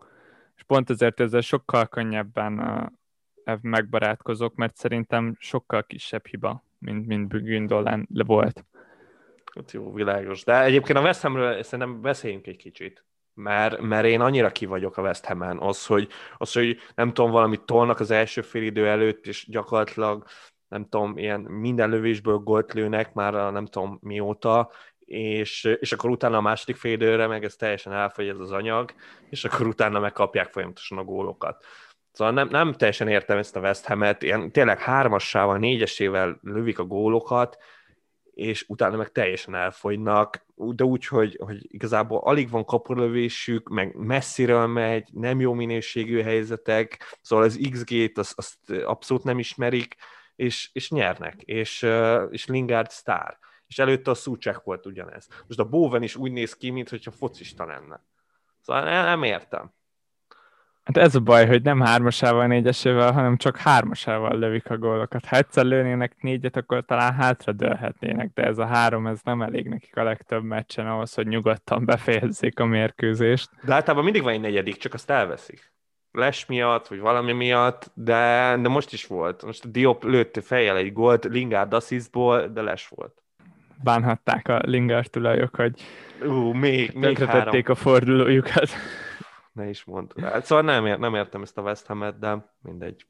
és pont ezért ezzel sokkal könnyebben megbarátkozok, mert szerintem sokkal kisebb hiba mint, mint Gündolan volt. Hát jó, világos. De egyébként a West Hamről szerintem beszéljünk egy kicsit. Mert, mert én annyira ki vagyok a West Ham-en, az hogy, az, hogy nem tudom, valamit tolnak az első fél idő előtt, és gyakorlatilag nem tudom, ilyen minden lövésből gólt lőnek már a nem tudom mióta, és, és akkor utána a második fél időre meg ez teljesen elfogy ez az anyag, és akkor utána megkapják folyamatosan a gólokat. Szóval nem, nem teljesen értem ezt a West Ham-et, ilyen tényleg hármassával, négyesével lövik a gólokat, és utána meg teljesen elfogynak, de úgy, hogy, hogy igazából alig van kapulövésük, meg messziről megy, nem jó minőségű helyzetek, szóval az XG-t azt, azt abszolút nem ismerik, és, és nyernek, és, és Lingard sztár. És előtte a Szúcsek volt ugyanez. Most a Bowen is úgy néz ki, mintha focista lenne. Szóval nem, nem értem. Hát ez a baj, hogy nem hármasával, négyesével, hanem csak hármasával lövik a gólokat. Ha egyszer lőnének négyet, akkor talán hátra dőlhetnének, de ez a három, ez nem elég nekik a legtöbb meccsen ahhoz, hogy nyugodtan befejezzék a mérkőzést. De általában mindig van egy negyedik, csak azt elveszik. Les miatt, vagy valami miatt, de, de most is volt. Most a Diop lőtt fejjel egy gólt Lingard assistból, de Les volt. Bánhatták a Lingard tulajok, hogy Ú, még, még három. a fordulójukat ne is mond. Hát, szóval nem, ér, nem értem ezt a West Ham-et, de mindegy.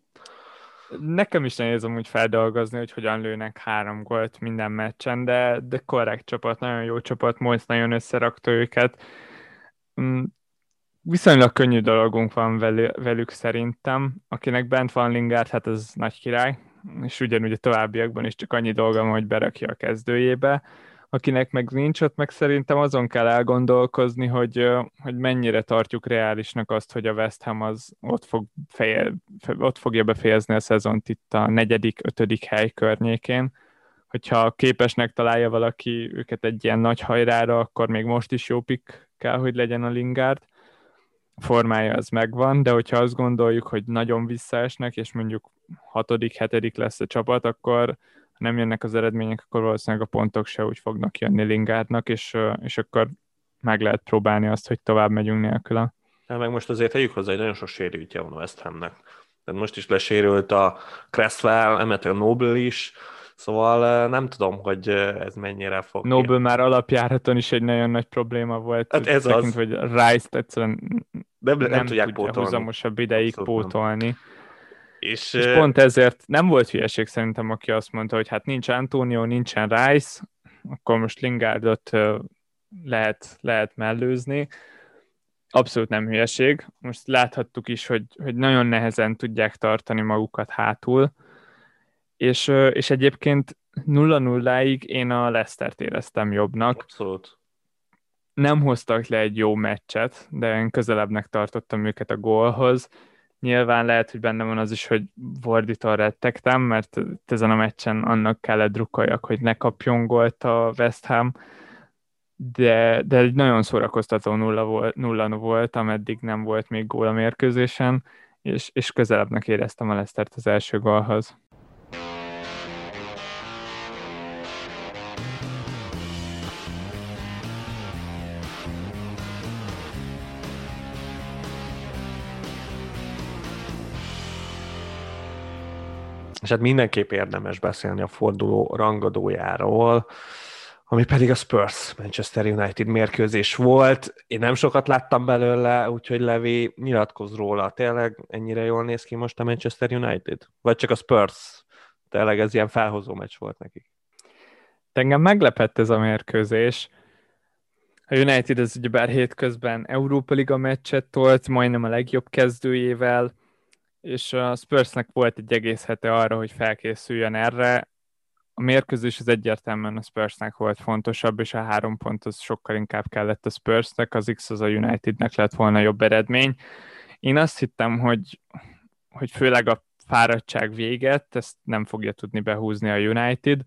Nekem is nehéz amúgy feldolgozni, hogy hogyan lőnek három gólt minden meccsen, de, de korrekt csapat, nagyon jó csapat, Moiz nagyon összerakta őket. Mm, viszonylag könnyű dolgunk van velük szerintem. Akinek bent van Lingard, hát ez nagy király, és ugyanúgy a továbbiakban is csak annyi dolga van, hogy berakja a kezdőjébe akinek meg nincs ott, meg szerintem azon kell elgondolkozni, hogy, hogy mennyire tartjuk reálisnak azt, hogy a West Ham az ott, fog feje, ott fogja befejezni a szezont itt a negyedik, ötödik hely környékén. Hogyha képesnek találja valaki őket egy ilyen nagy hajrára, akkor még most is jó pick kell, hogy legyen a Lingard. Formája az megvan, de hogyha azt gondoljuk, hogy nagyon visszaesnek, és mondjuk hatodik, hetedik lesz a csapat, akkor nem jönnek az eredmények, akkor valószínűleg a pontok se úgy fognak jönni Lingardnak, és, és akkor meg lehet próbálni azt, hogy tovább megyünk nélküle. Ja, meg most azért tegyük hozzá, hogy nagyon sok sérültje van a West Hamnek. Tehát most is lesérült a Cresswell, a Noble is, Szóval nem tudom, hogy ez mennyire fog... Noble már alapjáraton is egy nagyon nagy probléma volt. Hát ez tekint, az. hogy Rice-t egyszerűen nem, nem, nem tudják pótolni. húzamosabb ideig Abszolút pótolni. Nem. És, és pont ezért nem volt hülyeség szerintem, aki azt mondta, hogy hát nincs Antonio, nincsen Rice, akkor most Lingardot lehet, lehet mellőzni. Abszolút nem hülyeség. Most láthattuk is, hogy, hogy nagyon nehezen tudják tartani magukat hátul, és, és egyébként 0-0-ig én a Leicester-t éreztem jobbnak. Abszolút. Nem hoztak le egy jó meccset, de én közelebbnek tartottam őket a gólhoz, Nyilván lehet, hogy benne van az is, hogy Vorditól rettegtem, mert ezen a meccsen annak kellett drukkoljak, hogy ne kapjon gólt a West Ham, de, de egy nagyon szórakoztató nulla volt, nulla volt, ameddig nem volt még gól a mérkőzésen, és, és közelebbnek éreztem a Lesztert az első gólhoz. És hát mindenképp érdemes beszélni a forduló rangadójáról, ami pedig a Spurs Manchester United mérkőzés volt. Én nem sokat láttam belőle, úgyhogy Levi nyilatkoz róla. Tényleg ennyire jól néz ki most a Manchester United? Vagy csak a Spurs? Tényleg ez ilyen felhozó meccs volt nekik? Engem meglepett ez a mérkőzés. A United ez ugyebár hétközben Európa Liga meccset tolt, majdnem a legjobb kezdőjével, és a Spursnek volt egy egész hete arra, hogy felkészüljön erre. A mérkőzés az egyértelműen a Spursnek volt fontosabb, és a három pont az sokkal inkább kellett a Spursnek, az X az a Unitednek lett volna jobb eredmény. Én azt hittem, hogy, hogy főleg a fáradtság véget, ezt nem fogja tudni behúzni a United.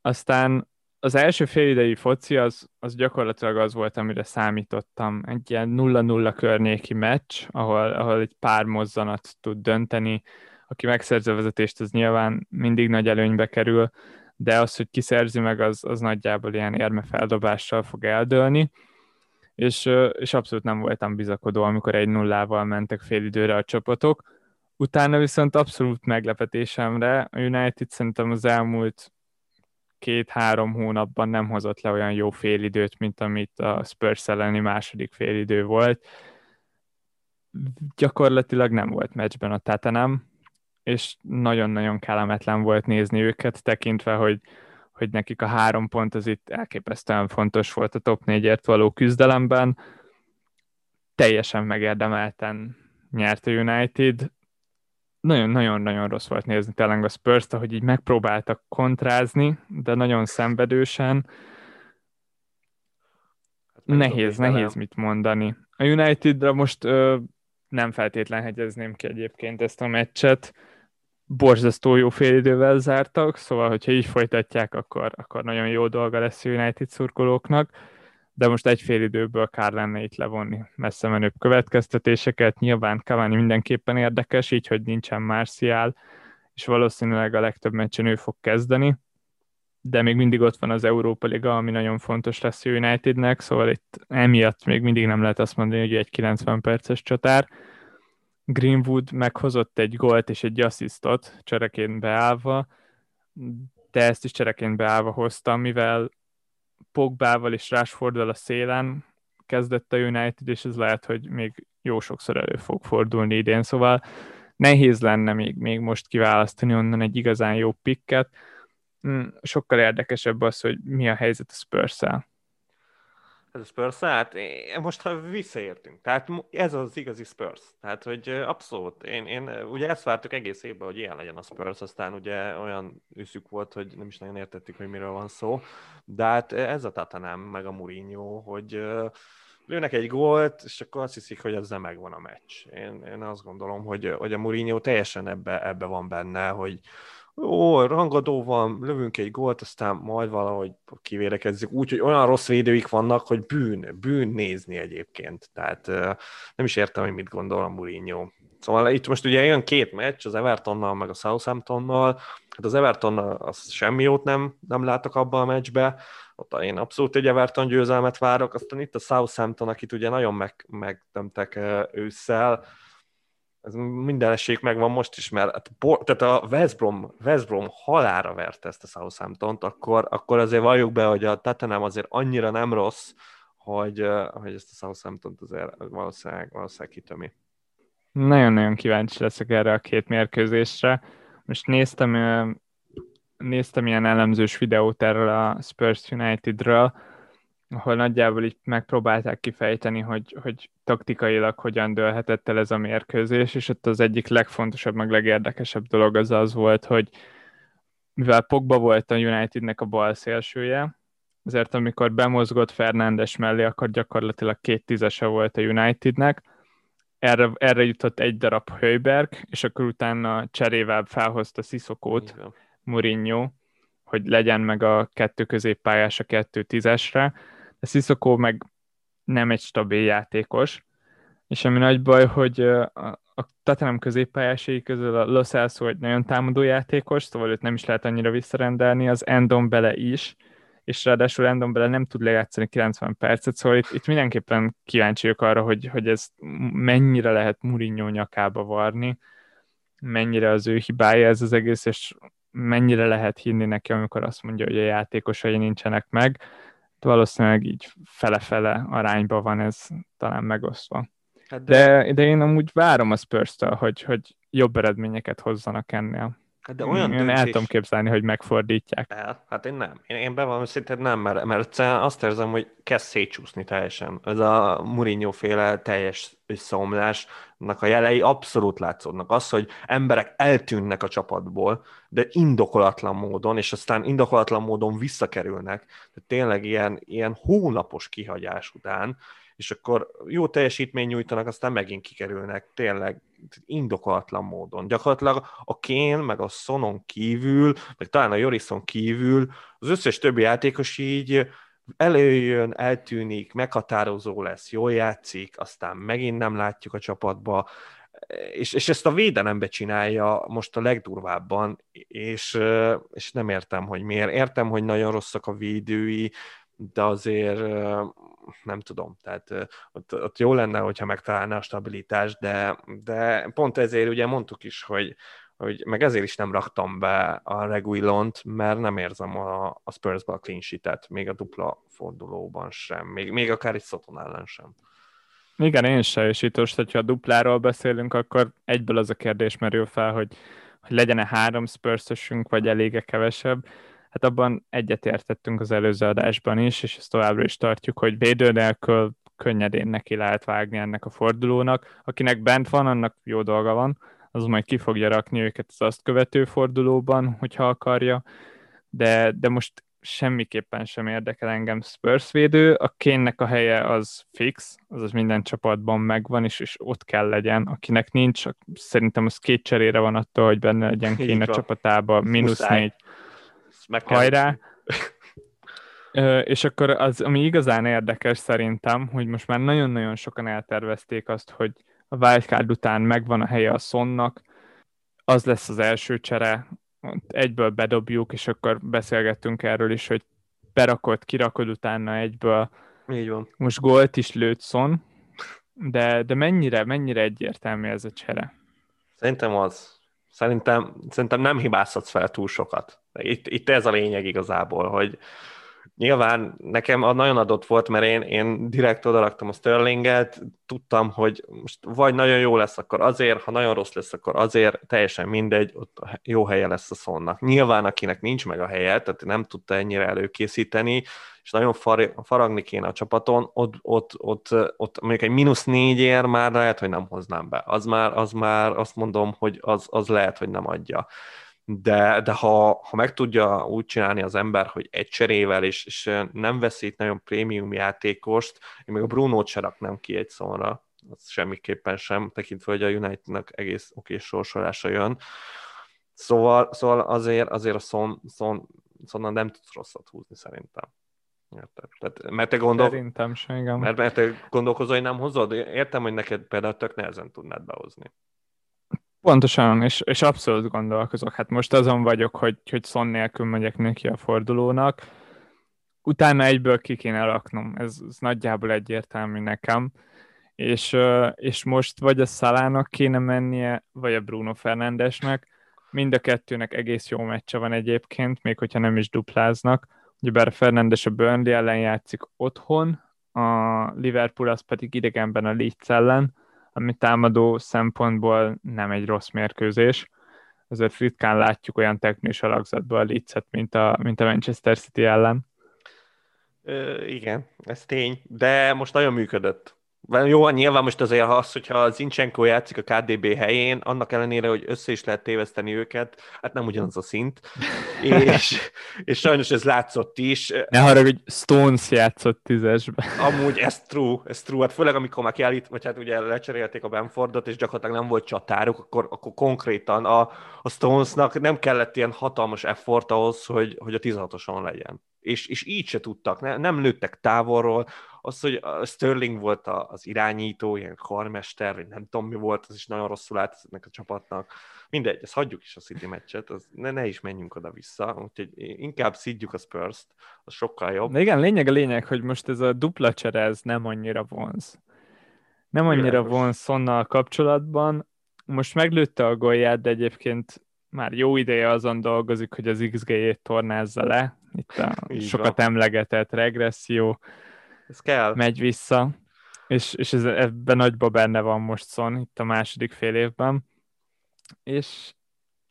Aztán az első félidei foci az, az gyakorlatilag az volt, amire számítottam. Egy ilyen 0-0 környéki meccs, ahol, ahol egy pár mozzanat tud dönteni. Aki megszerzi a vezetést, az nyilván mindig nagy előnybe kerül, de az, hogy kiszerzi meg, az, az nagyjából ilyen érmefeldobással fog eldőlni. És, és abszolút nem voltam bizakodó, amikor egy nullával mentek fél időre a csapatok. Utána viszont abszolút meglepetésemre a United szerintem az elmúlt két-három hónapban nem hozott le olyan jó félidőt, mint amit a Spurs elleni második félidő volt. Gyakorlatilag nem volt meccsben a Tatanem, és nagyon-nagyon kellemetlen volt nézni őket, tekintve, hogy, hogy nekik a három pont az itt elképesztően fontos volt a top négyért való küzdelemben. Teljesen megérdemelten nyert a United, nagyon-nagyon-nagyon rossz volt nézni tényleg a Spurs-t, ahogy így megpróbáltak kontrázni, de nagyon szenvedősen. Hát nehéz, nehéz mit mondani. A Unitedra most ö, nem feltétlen hegyezném ki egyébként ezt a meccset. Borzasztó jó félidővel zártak, szóval, hogyha így folytatják, akkor, akkor nagyon jó dolga lesz a United szurkolóknak de most egy fél időből kár lenne itt levonni messze menőbb következtetéseket. Nyilván Cavani mindenképpen érdekes, így, hogy nincsen Marcial, és valószínűleg a legtöbb meccsen ő fog kezdeni, de még mindig ott van az Európa Liga, ami nagyon fontos lesz a Unitednek, szóval itt emiatt még mindig nem lehet azt mondani, hogy egy 90 perces csatár. Greenwood meghozott egy gólt és egy asszisztot csereként beállva, de ezt is csereként beállva hoztam, mivel Pogbával és Rashforddal a szélen kezdett a United, és ez lehet, hogy még jó sokszor elő fog fordulni idén, szóval nehéz lenne még, még most kiválasztani onnan egy igazán jó pikket. Hmm, sokkal érdekesebb az, hogy mi a helyzet a spurs -el ez a Spurs, hát most ha visszaértünk, tehát ez az igazi Spurs, tehát hogy abszolút, én, én ugye ezt vártuk egész évben, hogy ilyen legyen a Spurs, aztán ugye olyan üszük volt, hogy nem is nagyon értettük, hogy miről van szó, de hát ez a Tatanám, meg a Mourinho, hogy lőnek egy gólt, és akkor azt hiszik, hogy ezzel megvan a meccs. Én, én azt gondolom, hogy, hogy a Mourinho teljesen ebbe, ebbe van benne, hogy, ó, rangadó van, lövünk egy gólt, aztán majd valahogy kivérekezzük. Úgy, hogy olyan rossz védőik vannak, hogy bűn, bűn nézni egyébként. Tehát nem is értem, hogy mit gondol a Mourinho. Szóval itt most ugye jön két meccs, az Evertonnal, meg a Southamptonnal. Hát az Everton az semmi jót nem, nem látok abban a meccsbe. Ott én abszolút egy Everton győzelmet várok. Aztán itt a Southampton, akit ugye nagyon meg, megtömtek ősszel, ez minden esélyük megvan most is, mert hát tehát a West Brom, West Brom halára verte ezt a Southampton-t, akkor, akkor azért valljuk be, hogy a Tottenham azért annyira nem rossz, hogy, hogy ezt a Southampton-t azért valószínűleg, valószínűleg kitömi. Nagyon-nagyon kíváncsi leszek erre a két mérkőzésre. Most néztem, néztem ilyen elemzős videót erről a Spurs Unitedről, ahol nagyjából így megpróbálták kifejteni, hogy, hogy taktikailag hogyan dőlhetett el ez a mérkőzés, és ott az egyik legfontosabb, meg legérdekesebb dolog az az volt, hogy mivel Pogba volt a Unitednek a bal szélsője, ezért amikor bemozgott Fernándes mellé, akkor gyakorlatilag két tízese volt a Unitednek, erre, erre jutott egy darab Höyberg, és akkor utána cserével felhozta Sziszokót, Mourinho, hogy legyen meg a kettő középpályás a kettő tízesre, a Sissoko meg nem egy stabil játékos, és ami nagy baj, hogy a, a Tottenham középpályásai közül a Los Elso egy nagyon támadó játékos, szóval őt nem is lehet annyira visszarendelni, az Endon bele is, és ráadásul Endon bele nem tud lejátszani 90 percet, szóval itt, itt mindenképpen kíváncsiak arra, hogy, hogy ez mennyire lehet Mourinho nyakába varni, mennyire az ő hibája ez az egész, és mennyire lehet hinni neki, amikor azt mondja, hogy a játékosai nincsenek meg valószínűleg így fele-fele arányban van ez talán megosztva. Hát de... De, de én amúgy várom a spurs hogy, hogy jobb eredményeket hozzanak ennél. Hát de olyan én döntés... el tudom képzelni, hogy megfordítják. El? Hát én nem. Én, én bevallom, szerinted nem, mert, mert azt érzem, hogy kezd szétcsúszni teljesen. Ez a Mourinho féle teljes összeomlásnak a jelei abszolút látszódnak. Az, hogy emberek eltűnnek a csapatból, de indokolatlan módon, és aztán indokolatlan módon visszakerülnek. De tényleg ilyen, ilyen hónapos kihagyás után, és akkor jó teljesítmény nyújtanak, aztán megint kikerülnek, tényleg indokolatlan módon. Gyakorlatilag a Kén, meg a Sonon kívül, meg talán a Jorison kívül, az összes többi játékos így előjön, eltűnik, meghatározó lesz, jól játszik, aztán megint nem látjuk a csapatba, és, és ezt a védelembe csinálja most a legdurvábban, és, és nem értem, hogy miért. Értem, hogy nagyon rosszak a védői, de azért nem tudom, tehát ott, ott jó lenne, hogyha megtalálná a stabilitást, de, de pont ezért ugye mondtuk is, hogy, hogy meg ezért is nem raktam be a Reguilont, mert nem érzem a, a Spurs-ba a clean sheet még a dupla fordulóban sem, még, még akár egy Szoton ellen sem. Igen, én sem, és itt most, hogyha a dupláról beszélünk, akkor egyből az a kérdés merül fel, hogy, hogy legyen-e három spurs vagy elége kevesebb hát abban egyetértettünk az előző adásban is, és ezt továbbra is tartjuk, hogy védő nélkül könnyedén neki lehet vágni ennek a fordulónak. Akinek bent van, annak jó dolga van, az majd ki fogja rakni őket az azt követő fordulóban, hogyha akarja, de, de most semmiképpen sem érdekel engem Spurs védő, a kénnek a helye az fix, azaz minden csapatban megvan, és, és ott kell legyen. Akinek nincs, szerintem az két cserére van attól, hogy benne legyen Kén a csapatában, mínusz négy. Hajrá! és akkor az, ami igazán érdekes szerintem, hogy most már nagyon-nagyon sokan eltervezték azt, hogy a wildcard után megvan a helye a szonnak, az lesz az első csere, egyből bedobjuk, és akkor beszélgettünk erről is, hogy berakod, kirakod utána egyből. Így van. Most gólt is lőtt Son, de, de mennyire, mennyire egyértelmű ez a csere? Szerintem az. Szerintem, szerintem nem hibázhatsz fel túl sokat. Itt, itt ez a lényeg igazából, hogy, Nyilván nekem nagyon adott volt, mert én, én direkt odaraktam a Sterlinget, tudtam, hogy most vagy nagyon jó lesz, akkor azért, ha nagyon rossz lesz, akkor azért, teljesen mindegy, ott jó helye lesz a szonnak. Nyilván, akinek nincs meg a helye, tehát nem tudta ennyire előkészíteni, és nagyon far, faragni kéne a csapaton, ott, ott, ott, ott mondjuk egy mínusz négyért már lehet, hogy nem hoznám be. Az már, az már azt mondom, hogy az, az lehet, hogy nem adja de, de ha, ha meg tudja úgy csinálni az ember, hogy egy cserével, és, és nem veszít nagyon prémium játékost, én még a Bruno se raknám ki egy szóra, az semmiképpen sem, tekintve, hogy a Unitednak egész oké sorsolása jön. Szóval, szóval azért, azért a szon, szon, szonnan nem tudsz rosszat húzni szerintem. Érted? Tehát, mert te gondol... Szerintem sem, igen. Mert, mert te gondolkozol, hogy nem hozod? Értem, hogy neked például tök nehezen tudnád behozni. Pontosan, és, és abszolút gondolkozok. Hát most azon vagyok, hogy, hogy szon nélkül megyek neki a fordulónak. Utána egyből ki kéne raknom. Ez, ez nagyjából egyértelmű nekem. És, és most vagy a Szalának kéne mennie, vagy a Bruno Fernandesnek. Mind a kettőnek egész jó meccse van egyébként, még hogyha nem is dupláznak. Ugye bár Fernandes a Burnley ellen játszik otthon, a Liverpool az pedig idegenben a Leeds ellen, ami támadó szempontból nem egy rossz mérkőzés. Azért ritkán látjuk olyan teknős alakzatban a Leeds-et, mint a, mint a Manchester City ellen. Ö, igen, ez tény, de most nagyon működött. Jó, nyilván most azért az, hogyha Zincsenko játszik a KDB helyén, annak ellenére, hogy össze is lehet téveszteni őket, hát nem ugyanaz a szint. és, és sajnos ez látszott is. Ne haragudj, Stones játszott tízesbe. Amúgy ez true, ez true. Hát főleg amikor már kiállít, vagy hát ugye lecserélték a Benfordot, és gyakorlatilag nem volt csatáruk, akkor, akkor konkrétan a, a Stonesnak nem kellett ilyen hatalmas effort ahhoz, hogy, hogy a 16-oson legyen. És, és így se tudtak, ne, nem lőttek távolról, az, hogy a Sterling volt az irányító, ilyen karmester, vagy nem tudom mi volt, az is nagyon rosszul állt ennek a csapatnak. Mindegy, ezt hagyjuk is a City meccset, az ne, ne is menjünk oda-vissza, úgyhogy inkább szidjuk a Spurs-t, az sokkal jobb. De igen, lényeg a lényeg, hogy most ez a dupla csere, ez nem annyira vonz. Nem annyira Világos. vonz Szonnal kapcsolatban. Most meglőtte a golyát, de egyébként már jó ideje azon dolgozik, hogy az XG-jét tornázza le. Itt a sokat van. emlegetett regresszió ez kell. megy vissza, és, és ez, ebben nagyban benne van most Son, itt a második fél évben, és,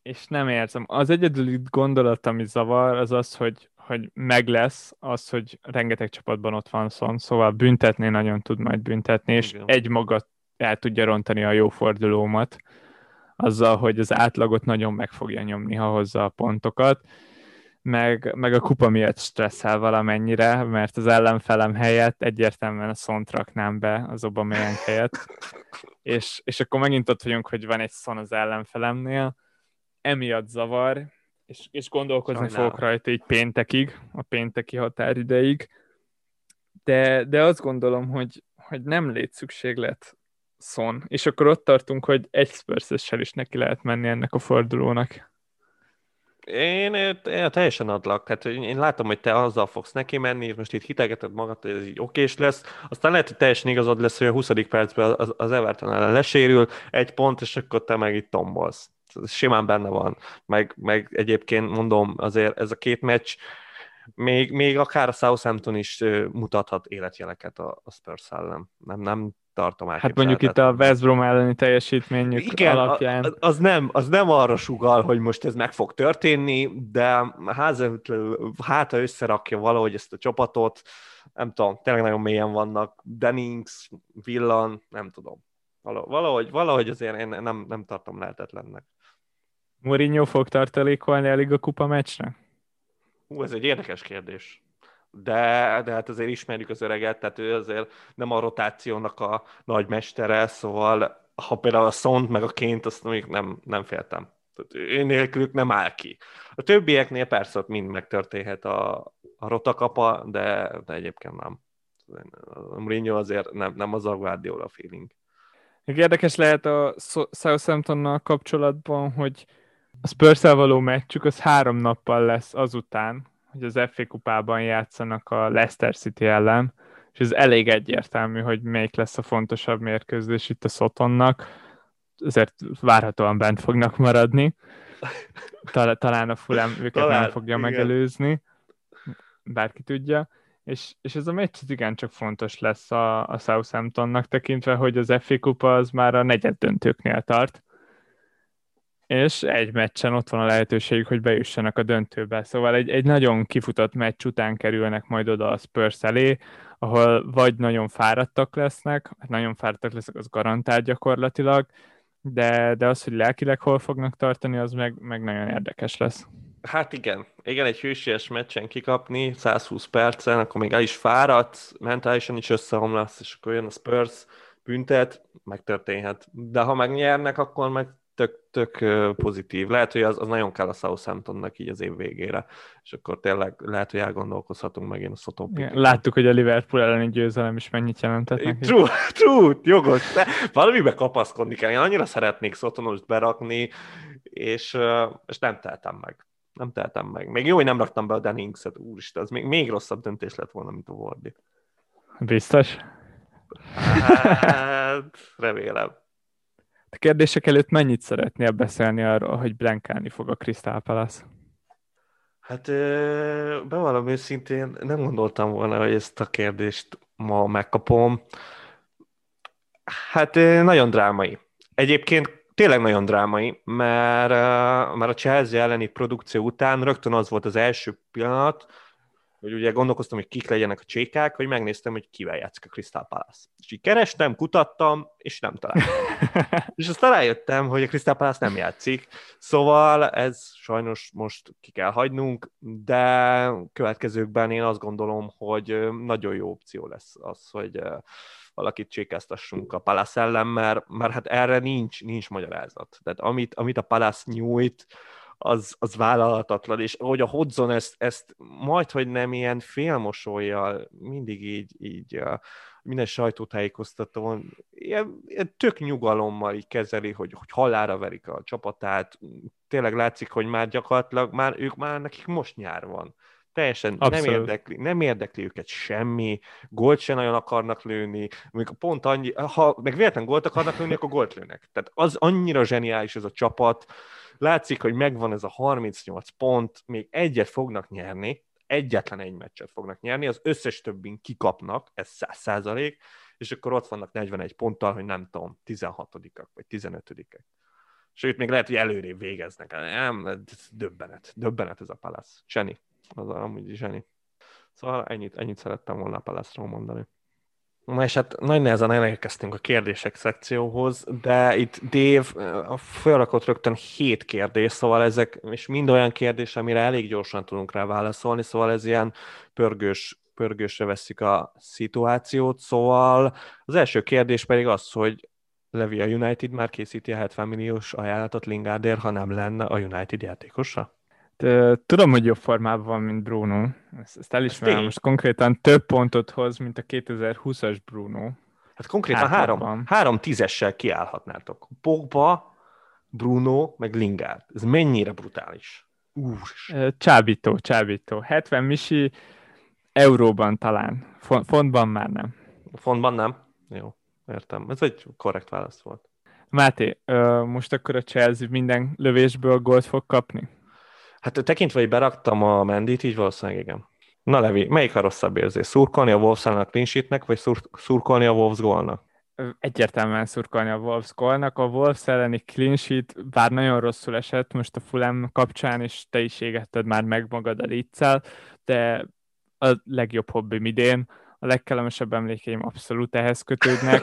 és nem érzem. Az egyedüli gondolat, ami zavar, az az, hogy, hogy meg lesz az, hogy rengeteg csapatban ott van Son, szóval büntetni nagyon tud majd büntetni, és Igen. egy maga el tudja rontani a jó fordulómat, azzal, hogy az átlagot nagyon meg fogja nyomni, ha hozza a pontokat meg, meg a kupa miatt stresszel valamennyire, mert az ellenfelem helyett egyértelműen a szont raknám be az Aubameyang helyett, és, és akkor megint ott vagyunk, hogy van egy szon az ellenfelemnél, emiatt zavar, és, és gondolkozni Sajnálom. fogok rajta így péntekig, a pénteki határideig, de, de azt gondolom, hogy, hogy nem létszükséglet szon, és akkor ott tartunk, hogy egy spurs is neki lehet menni ennek a fordulónak. Én, én teljesen adlak. Tehát én látom, hogy te azzal fogsz neki menni, és most itt hitegeted magad, hogy ez így okés lesz. Aztán lehet, hogy teljesen igazad lesz, hogy a 20. percben az, az Everton ellen lesérül, egy pont, és akkor te meg itt tombolsz. Ez simán benne van. Meg, meg egyébként mondom, azért ez a két meccs, még, még akár a Southampton is mutathat életjeleket a, a Spurs ellen. Nem, nem tartom Hát mondjuk itt a West Brom elleni teljesítményük Igen, alapján. Az, az, nem, az nem arra sugal, hogy most ez meg fog történni, de hát ha összerakja valahogy ezt a csapatot, nem tudom, tényleg nagyon mélyen vannak, Dennings, Villan, nem tudom. Valahogy, valahogy azért én nem, nem tartom lehetetlennek. Mourinho fog tartalékolni elég a kupa meccsre? Hú, ez egy érdekes kérdés. De, de hát azért ismerjük az öreget, tehát ő azért nem a rotációnak a nagy mestere, szóval ha például a Szont meg a Ként, azt még nem, nem féltem. Tehát ő nélkülük nem áll ki. A többieknél persze ott mind megtörténhet a, a rotakapa, de, de egyébként nem. A Mourinho azért nem, nem az a Guardiola feeling. Érdekes lehet a Southamptonnal kapcsolatban, hogy a spurs való meccsük az három nappal lesz azután, hogy az FA kupában játszanak a Leicester City ellen, és ez elég egyértelmű, hogy melyik lesz a fontosabb mérkőzés itt a Sotonnak, ezért várhatóan bent fognak maradni. Tal- talán a Fulham őket talán, nem fogja igen. megelőzni, bárki tudja. És, és ez a meccs igen csak fontos lesz a, a Southamptonnak tekintve, hogy az FA kupa az már a negyed döntőknél tart, és egy meccsen ott van a lehetőségük, hogy bejussanak a döntőbe. Szóval egy, egy nagyon kifutott meccs után kerülnek majd oda a Spurs elé, ahol vagy nagyon fáradtak lesznek, nagyon fáradtak lesznek, az garantált gyakorlatilag, de, de az, hogy lelkileg hol fognak tartani, az meg, meg nagyon érdekes lesz. Hát igen, igen, egy hősies meccsen kikapni, 120 percen, akkor még el is fáradsz, mentálisan is összeomlasz, és akkor jön a Spurs, büntet, megtörténhet. De ha megnyernek, akkor meg tök, tök pozitív. Lehet, hogy az, az nagyon kell a Southamptonnak így az év végére, és akkor tényleg lehet, hogy elgondolkozhatunk megint a Soton Láttuk, hogy a Liverpool elleni győzelem is mennyit jelentett neki. True, true, jogos. De valamibe kapaszkodni kell. Én annyira szeretnék Sotonost berakni, és, és nem teltem meg. Nem teltem meg. Még jó, hogy nem raktam be a Denningset, úristen, az még, még rosszabb döntés lett volna, mint a Wardy. Biztos? Hát, remélem. A kérdések előtt mennyit szeretnél beszélni arról, hogy blankálni fog a Crystal Palace? Hát bevallom őszintén, nem gondoltam volna, hogy ezt a kérdést ma megkapom. Hát nagyon drámai. Egyébként tényleg nagyon drámai, mert, mert a Chelsea elleni produkció után rögtön az volt az első pillanat, hogy ugye gondolkoztam, hogy kik legyenek a csékák, hogy megnéztem, hogy kivel játszik a Crystal Palace. És így kerestem, kutattam, és nem találtam. és aztán rájöttem, hogy a Crystal Palace nem játszik, szóval ez sajnos most ki kell hagynunk, de következőkben én azt gondolom, hogy nagyon jó opció lesz az, hogy valakit csékáztassunk a Palace ellen, mert, mert hát erre nincs, nincs magyarázat. Tehát amit, amit a Palace nyújt, az, az vállalhatatlan, és ahogy a Hodzon ezt, ezt majd, hogy nem ilyen félmosolyjal, mindig így, így a minden sajtótájékoztatón ilyen, ilyen tök nyugalommal így kezeli, hogy, hogy hallára verik a csapatát, tényleg látszik, hogy már gyakorlatilag már ők már nekik most nyár van. Teljesen nem érdekli, nem érdekli őket semmi, gólt sem nagyon akarnak lőni, amikor pont annyi, ha meg véletlen gólt akarnak lőni, akkor gólt lőnek. Tehát az annyira zseniális ez a csapat, Látszik, hogy megvan ez a 38 pont, még egyet fognak nyerni, egyetlen egy meccset fognak nyerni, az összes többin kikapnak, ez 100 százalék, és akkor ott vannak 41 ponttal, hogy nem tudom, 16-ak vagy 15-ek. Sőt, még lehet, hogy előrébb végeznek. Nem, döbbenet. Döbbenet ez a Palace. Zseni. Az amúgy zseni. Szóval ennyit, ennyit szerettem volna a palace mondani. Na és hát nagy nehezen elérkeztünk a kérdések szekcióhoz, de itt Dave felrakott rögtön hét kérdés, szóval ezek, és mind olyan kérdés, amire elég gyorsan tudunk rá válaszolni, szóval ez ilyen pörgős, pörgősre veszik a szituációt, szóval az első kérdés pedig az, hogy Levi a United már készíti a 70 milliós ajánlatot Lingardért, ha nem lenne a United játékosa? Tudom, hogy jobb formában van, mint Bruno. Ezt, ezt elismerem. Most konkrétan több pontot hoz, mint a 2020-as Bruno. Hát konkrétan három, három tízessel kiállhatnátok. Pogba, Bruno, meg Lingard. Ez mennyire brutális. Úrs. Csábító, csábító. 70 misi euróban talán. Fontban már nem. Fontban nem? Jó, értem. Ez egy korrekt válasz volt. Máté, most akkor a Chelsea minden lövésből gólt fog kapni? Hát tekintve, hogy beraktam a Mendit, így valószínűleg igen. Na Levi, melyik a rosszabb érzés? Szurkolni a Wolves a clean vagy szur- szurkolni a Wolves gólnak? Egyértelműen szurkolni a Wolves gólnak. A Wolves elleni clean sheet bár nagyon rosszul esett most a Fulham kapcsán, és te is égetted már meg magad a liccel, de a legjobb hobbim idén, a legkellemesebb emlékeim abszolút ehhez kötődnek.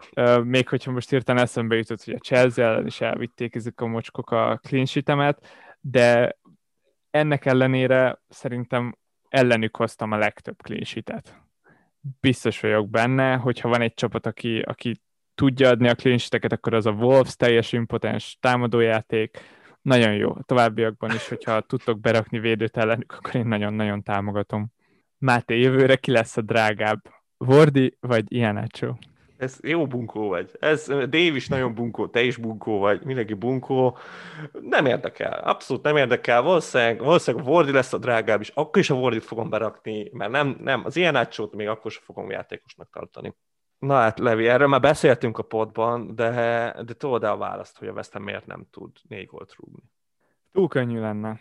Még hogyha most hirtelen eszembe jutott, hogy a Chelsea ellen is elvitték ezek a mocskok a clean sheet de ennek ellenére szerintem ellenük hoztam a legtöbb clean sheet-et. Biztos vagyok benne, hogyha van egy csapat, aki, aki tudja adni a sheet akkor az a Wolves teljes impotens támadójáték, nagyon jó. Továbbiakban is, hogyha tudtok berakni védőt ellenük, akkor én nagyon-nagyon támogatom. Máté, jövőre ki lesz a drágább? Vordi vagy Ianacho? Ez jó bunkó vagy. Ez, Dave is nagyon bunkó, te is bunkó vagy, mindenki bunkó. Nem érdekel, abszolút nem érdekel. Valószínűleg, valószínűleg a Vordi lesz a drágább, és akkor is a Vordit fogom berakni, mert nem, nem az ilyen átsót még akkor sem fogom játékosnak tartani. Na hát, Levi, erről már beszéltünk a podban, de, de tudod a választ, hogy a West Ham miért nem tud négy gólt rúgni. Túl könnyű lenne.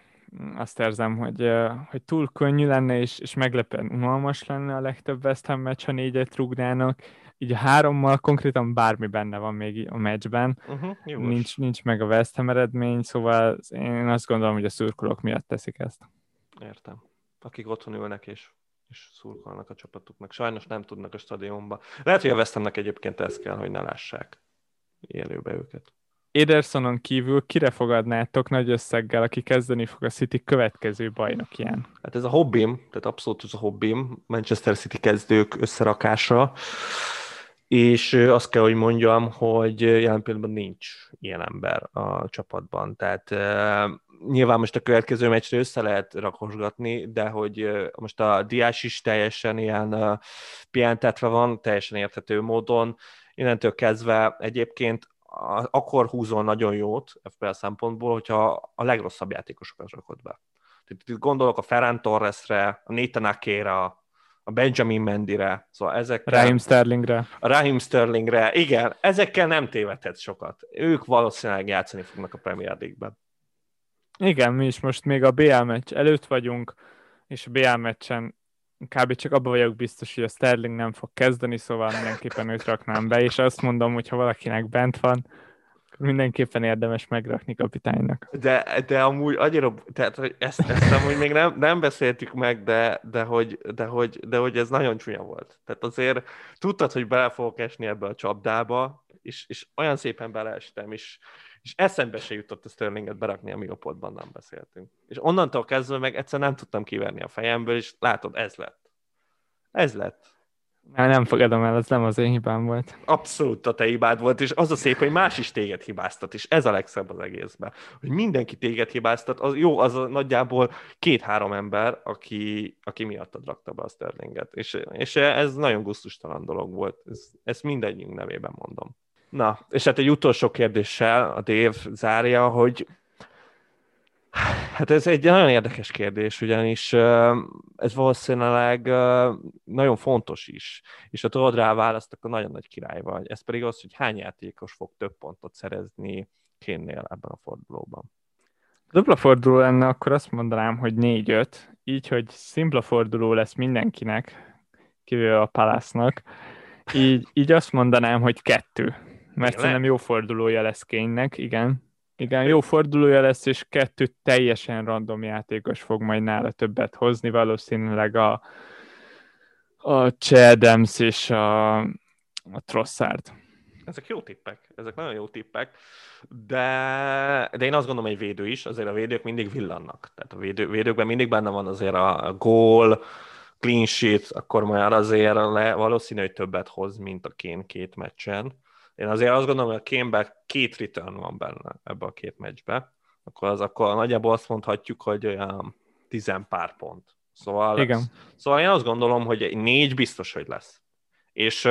Azt érzem, hogy, hogy túl könnyű lenne, és, és meglepően unalmas lenne a legtöbb West Ham meccs, ha négyet rúgnának. Így a hárommal konkrétan bármi benne van még a meccsben. Uh-huh, nincs, nincs meg a West Ham eredmény, szóval én azt gondolom, hogy a szurkolók miatt teszik ezt. Értem. Akik otthon ülnek és és szurkolnak a csapatuknak. Sajnos nem tudnak a stadionba. Lehet, hogy a West egyébként ez kell, hogy ne lássák élőbe őket. Edersonon kívül kire fogadnátok nagy összeggel, aki kezdeni fog a City következő bajnokján? Hát ez a hobbim, tehát abszolút ez a hobbim, Manchester City kezdők összerakása, és azt kell, hogy mondjam, hogy jelen pillanatban nincs ilyen ember a csapatban, tehát nyilván most a következő meccsre össze lehet rakosgatni, de hogy most a Diás is teljesen ilyen pihentetve van, teljesen érthető módon. Innentől kezdve egyébként akkor húzol nagyon jót FPL szempontból, hogyha a legrosszabb játékosokat rakod be. Itt gondolok a Ferran Torresre, a Nathan Akera, a Benjamin Mendire, szóval ezekkel... Raheem Sterlingre. Raheem Sterlingre, igen, ezekkel nem tévedhet sokat. Ők valószínűleg játszani fognak a Premier League-ben. Igen, mi is most még a BL meccs előtt vagyunk, és a BL meccsen kb. csak abban vagyok biztos, hogy a Sterling nem fog kezdeni, szóval mindenképpen őt raknám be, és azt mondom, hogy ha valakinek bent van, mindenképpen érdemes megrakni kapitánynak. De, de amúgy annyira, tehát hogy ezt, ezt amúgy még nem, nem beszéltük meg, de, de, hogy, de, hogy, de hogy ez nagyon csúnya volt. Tehát azért tudtad, hogy bele fogok esni ebbe a csapdába, és, és olyan szépen beleestem, és, és eszembe se jutott a Sterlinget berakni, amíg a podban nem beszéltünk. És onnantól kezdve meg egyszer nem tudtam kiverni a fejemből, és látod, ez lett. Ez lett. Nem, nem fogadom el, ez nem az én hibám volt. Abszolút a te hibád volt, és az a szép, hogy más is téged hibáztat, és ez a legszebb az egészben. Hogy mindenki téged hibáztat, az jó, az a nagyjából két-három ember, aki, aki miattad rakta be a Sterlinget. És, és ez nagyon gusztustalan dolog volt. Ez, ezt mindegyünk nevében mondom. Na, és hát egy utolsó kérdéssel a Dave zárja, hogy Hát ez egy nagyon érdekes kérdés, ugyanis ez valószínűleg nagyon fontos is, és ha tudod rá választ, akkor nagyon nagy király vagy. Ez pedig az, hogy hány játékos fog több pontot szerezni kénnél ebben a fordulóban. Dupla forduló lenne, akkor azt mondanám, hogy 4-5, így, hogy szimpla forduló lesz mindenkinek, kivéve a Palásznak, így, így azt mondanám, hogy kettő mert szerintem jó fordulója lesz Kénynek, igen. Igen, jó fordulója lesz, és kettő teljesen random játékos fog majd nála többet hozni, valószínűleg a, a Chadams és a, a Trossard. Ezek jó tippek, ezek nagyon jó tippek, de, de én azt gondolom, hogy védő is, azért a védők mindig villannak. Tehát a védő, védőkben mindig benne van azért a gól, clean sheet, akkor majd azért le, valószínű, hogy többet hoz, mint a Kén két meccsen én azért azt gondolom, hogy a kémben két return van benne ebbe a két meccsbe, akkor, az, akkor nagyjából azt mondhatjuk, hogy olyan tizen pár pont. Szóval, Igen. szóval én azt gondolom, hogy négy biztos, hogy lesz. És,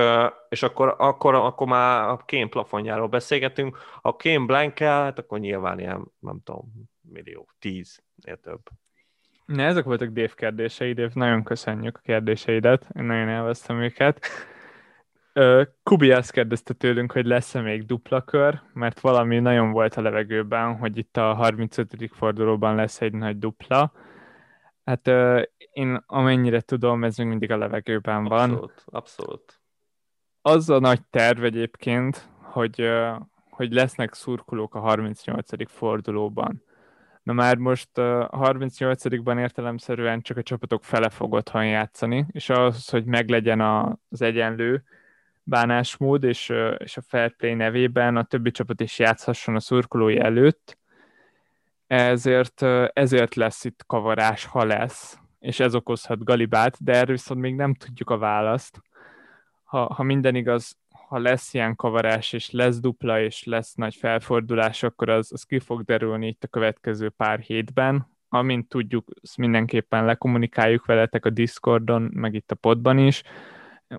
és akkor, akkor, akkor már a kém plafonjáról beszélgetünk. Ha a kém blankel, hát akkor nyilván ilyen, nem tudom, millió, tíz, több. Ne, ezek voltak Dave kérdéseid, Dave, nagyon köszönjük a kérdéseidet, én nagyon elvesztem őket. Kubi azt kérdezte tőlünk, hogy lesz-e még dupla kör, mert valami nagyon volt a levegőben, hogy itt a 35. fordulóban lesz egy nagy dupla. Hát én amennyire tudom, ez még mindig a levegőben van. Abszolút, abszolút. Az a nagy terv egyébként, hogy, hogy lesznek szurkolók a 38. fordulóban. Na már most a 38-ban értelemszerűen csak a csapatok fele fog otthon játszani, és ahhoz, hogy meglegyen az egyenlő, bánásmód, és, és a fair play nevében a többi csapat is játszhasson a szurkolói előtt, ezért, ezért lesz itt kavarás, ha lesz, és ez okozhat galibát, de erről viszont még nem tudjuk a választ. Ha, ha minden igaz, ha lesz ilyen kavarás, és lesz dupla, és lesz nagy felfordulás, akkor az, az ki fog derülni itt a következő pár hétben. Amint tudjuk, ezt mindenképpen lekommunikáljuk veletek a Discordon, meg itt a podban is.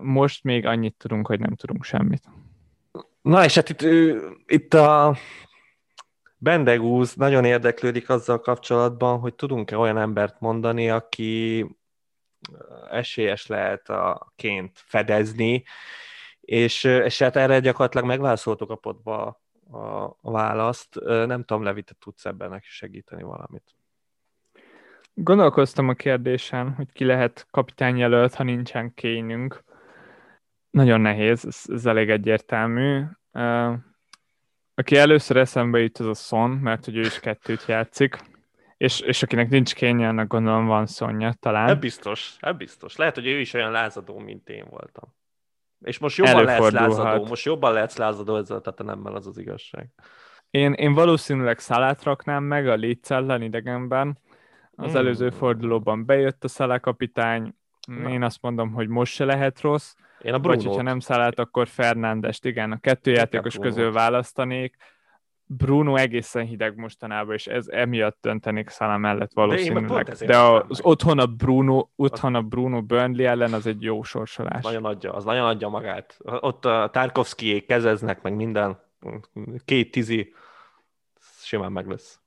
Most még annyit tudunk, hogy nem tudunk semmit. Na és hát itt, itt a Bendegúz nagyon érdeklődik azzal kapcsolatban, hogy tudunk-e olyan embert mondani, aki esélyes lehet a ként fedezni, és, és hát erre gyakorlatilag megválaszoltuk a potba a, választ. Nem tudom, Levi, te tudsz ebben neki segíteni valamit. Gondolkoztam a kérdésen, hogy ki lehet kapitányjelölt, ha nincsen kényünk. Nagyon nehéz, ez, ez elég egyértelmű. Uh, aki először eszembe jut, az a Son, mert hogy ő is kettőt játszik. És, és akinek nincs kénye, annak gondolom van Sonja talán. Ez biztos, ez biztos. Lehet, hogy ő is olyan lázadó, mint én voltam. És most jobban lesz lázadó, most jobban lesz lázadó ezzel a nemmel, az az igazság. Én, én valószínűleg szalát raknám meg a Leeds ellen idegenben. Az hmm. előző fordulóban bejött a szalákapitány, én azt mondom, hogy most se lehet rossz. Én a Vagy hogyha nem szállt, akkor Fernándest, igen, a kettő játékos közül választanék. Bruno egészen hideg mostanában, és ez emiatt döntenik Szala mellett valószínűleg. De, De az otthon a Bruno, otthon a Bruno Burnley ellen az egy jó sorsolás. Nagyon adja, az nagyon adja magát. Ott a Tarkovszki kezeznek, meg minden. Két tizi, simán meg lesz.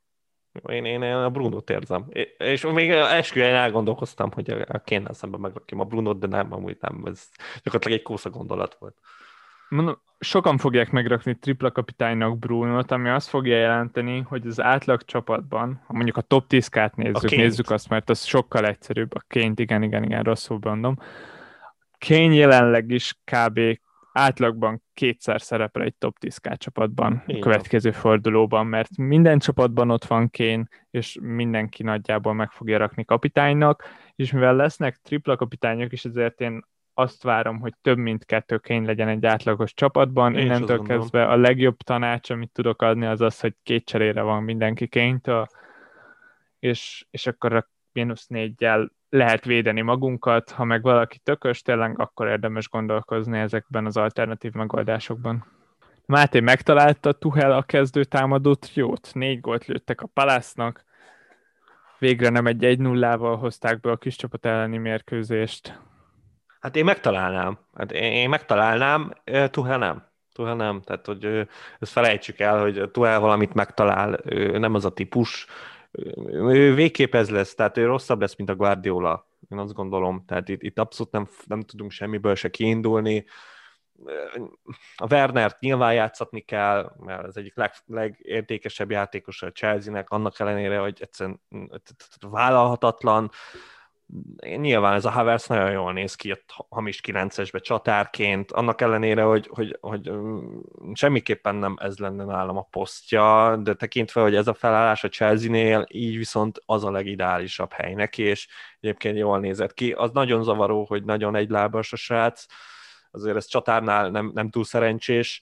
Én, én, én a Bruno-t érzem. És még esküjjel elgondolkoztam, hogy a kéne szemben megrakjam a Bruno-t, de nem, amúgy nem. Ez gyakorlatilag egy kósza gondolat volt. Mondom, sokan fogják megrakni tripla kapitánynak Bruno-t, ami azt fogja jelenteni, hogy az átlag csapatban, ha mondjuk a top 10 kát nézzük, nézzük azt, mert az sokkal egyszerűbb. A ként, igen, igen, igen, rosszul mondom. Kén jelenleg is kb átlagban kétszer szerepel egy top 10 csapatban a következő fordulóban, mert minden csapatban ott van Kén, és mindenki nagyjából meg fogja rakni kapitánynak, és mivel lesznek tripla kapitányok is, ezért én azt várom, hogy több mint kettő Kén legyen egy átlagos csapatban. Én Innentől kezdve a legjobb tanács, amit tudok adni, az az, hogy két cserére van mindenki Kéntől, és, és akkor a mínusz négyel lehet védeni magunkat, ha meg valaki tökös, tényleg akkor érdemes gondolkozni ezekben az alternatív megoldásokban. Máté megtalálta Tuhel a kezdő támadó triót, négy gólt lőttek a Palásznak, végre nem egy 1 0 val hozták be a kis csapat elleni mérkőzést. Hát én megtalálnám. Hát én megtalálnám, Tuhel nem. Tuhel nem. Tehát, hogy ezt felejtsük el, hogy Tuhel valamit megtalál, ő nem az a típus, ő végképp ez lesz, tehát ő rosszabb lesz, mint a Guardiola, én azt gondolom. Tehát itt, itt abszolút nem, nem tudunk semmiből se kiindulni. A Wernert nyilván játszatni kell, mert ez egyik leg, legértékesebb játékos a Chelsea-nek, annak ellenére, hogy egyszerűen vállalhatatlan, nyilván ez a Havertz nagyon jól néz ki ott hamis 9-esbe csatárként, annak ellenére, hogy, hogy, hogy semmiképpen nem ez lenne nálam a posztja, de tekintve, hogy ez a felállás a Chelsea-nél, így viszont az a legideálisabb hely neki, és egyébként jól nézett ki. Az nagyon zavaró, hogy nagyon egylábas a srác, azért ez csatárnál nem, nem túl szerencsés,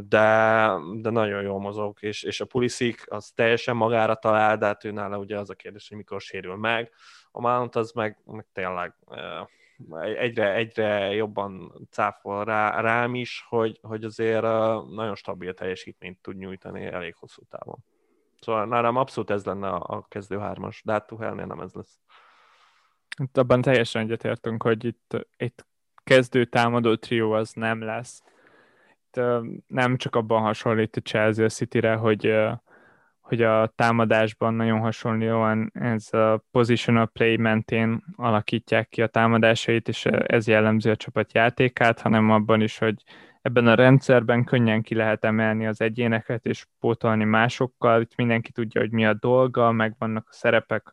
de, de nagyon jól mozog, és, és a Pulisic az teljesen magára talál, de hát ő nála ugye az a kérdés, hogy mikor sérül meg. A Mount az meg, meg tényleg egyre, egyre jobban cáfol rá, rám is, hogy, hogy azért nagyon stabil teljesítményt tud nyújtani elég hosszú távon. Szóval nálam abszolút ez lenne a, a kezdő hármas, de hát Tuhelnél nem ez lesz. Itt abban teljesen egyetértünk, hogy itt, itt kezdő támadó trió az nem lesz nem csak abban hasonlít a Chelsea a City-re, hogy, hogy a támadásban nagyon hasonlóan ez a positional play mentén alakítják ki a támadásait, és ez jellemző a csapat játékát, hanem abban is, hogy ebben a rendszerben könnyen ki lehet emelni az egyéneket, és pótolni másokkal, itt mindenki tudja, hogy mi a dolga, meg vannak a szerepek,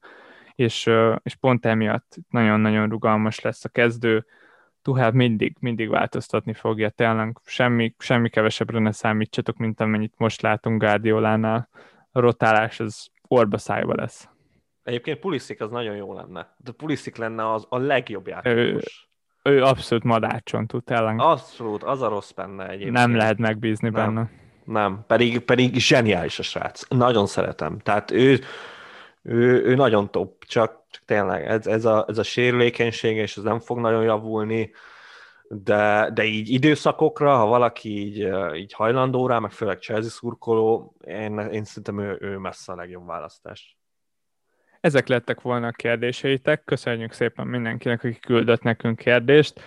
és, és pont emiatt nagyon-nagyon rugalmas lesz a kezdő, Tuhel mindig, mindig változtatni fogja, tényleg semmi, semmi kevesebbre ne számítsatok, mint amennyit most látunk Guardiolánál. A rotálás az orba szájba lesz. Egyébként Pulisic az nagyon jó lenne. De Pulisic lenne az a legjobb játékos. ő abszolút madácson tud ellen. Abszolút, az a rossz benne egyébként. Nem lehet megbízni Nem. benne. Nem, pedig, pedig zseniális a srác. Nagyon szeretem. Tehát ő, ő, ő nagyon top, csak, csak tényleg ez, ez, a, ez a sérülékenység, és ez nem fog nagyon javulni, de, de így időszakokra, ha valaki így, így hajlandó rá, meg főleg Chelsea szurkoló, én, én szerintem ő, ő messze a legjobb választás. Ezek lettek volna a kérdéseitek. Köszönjük szépen mindenkinek, aki küldött nekünk kérdést.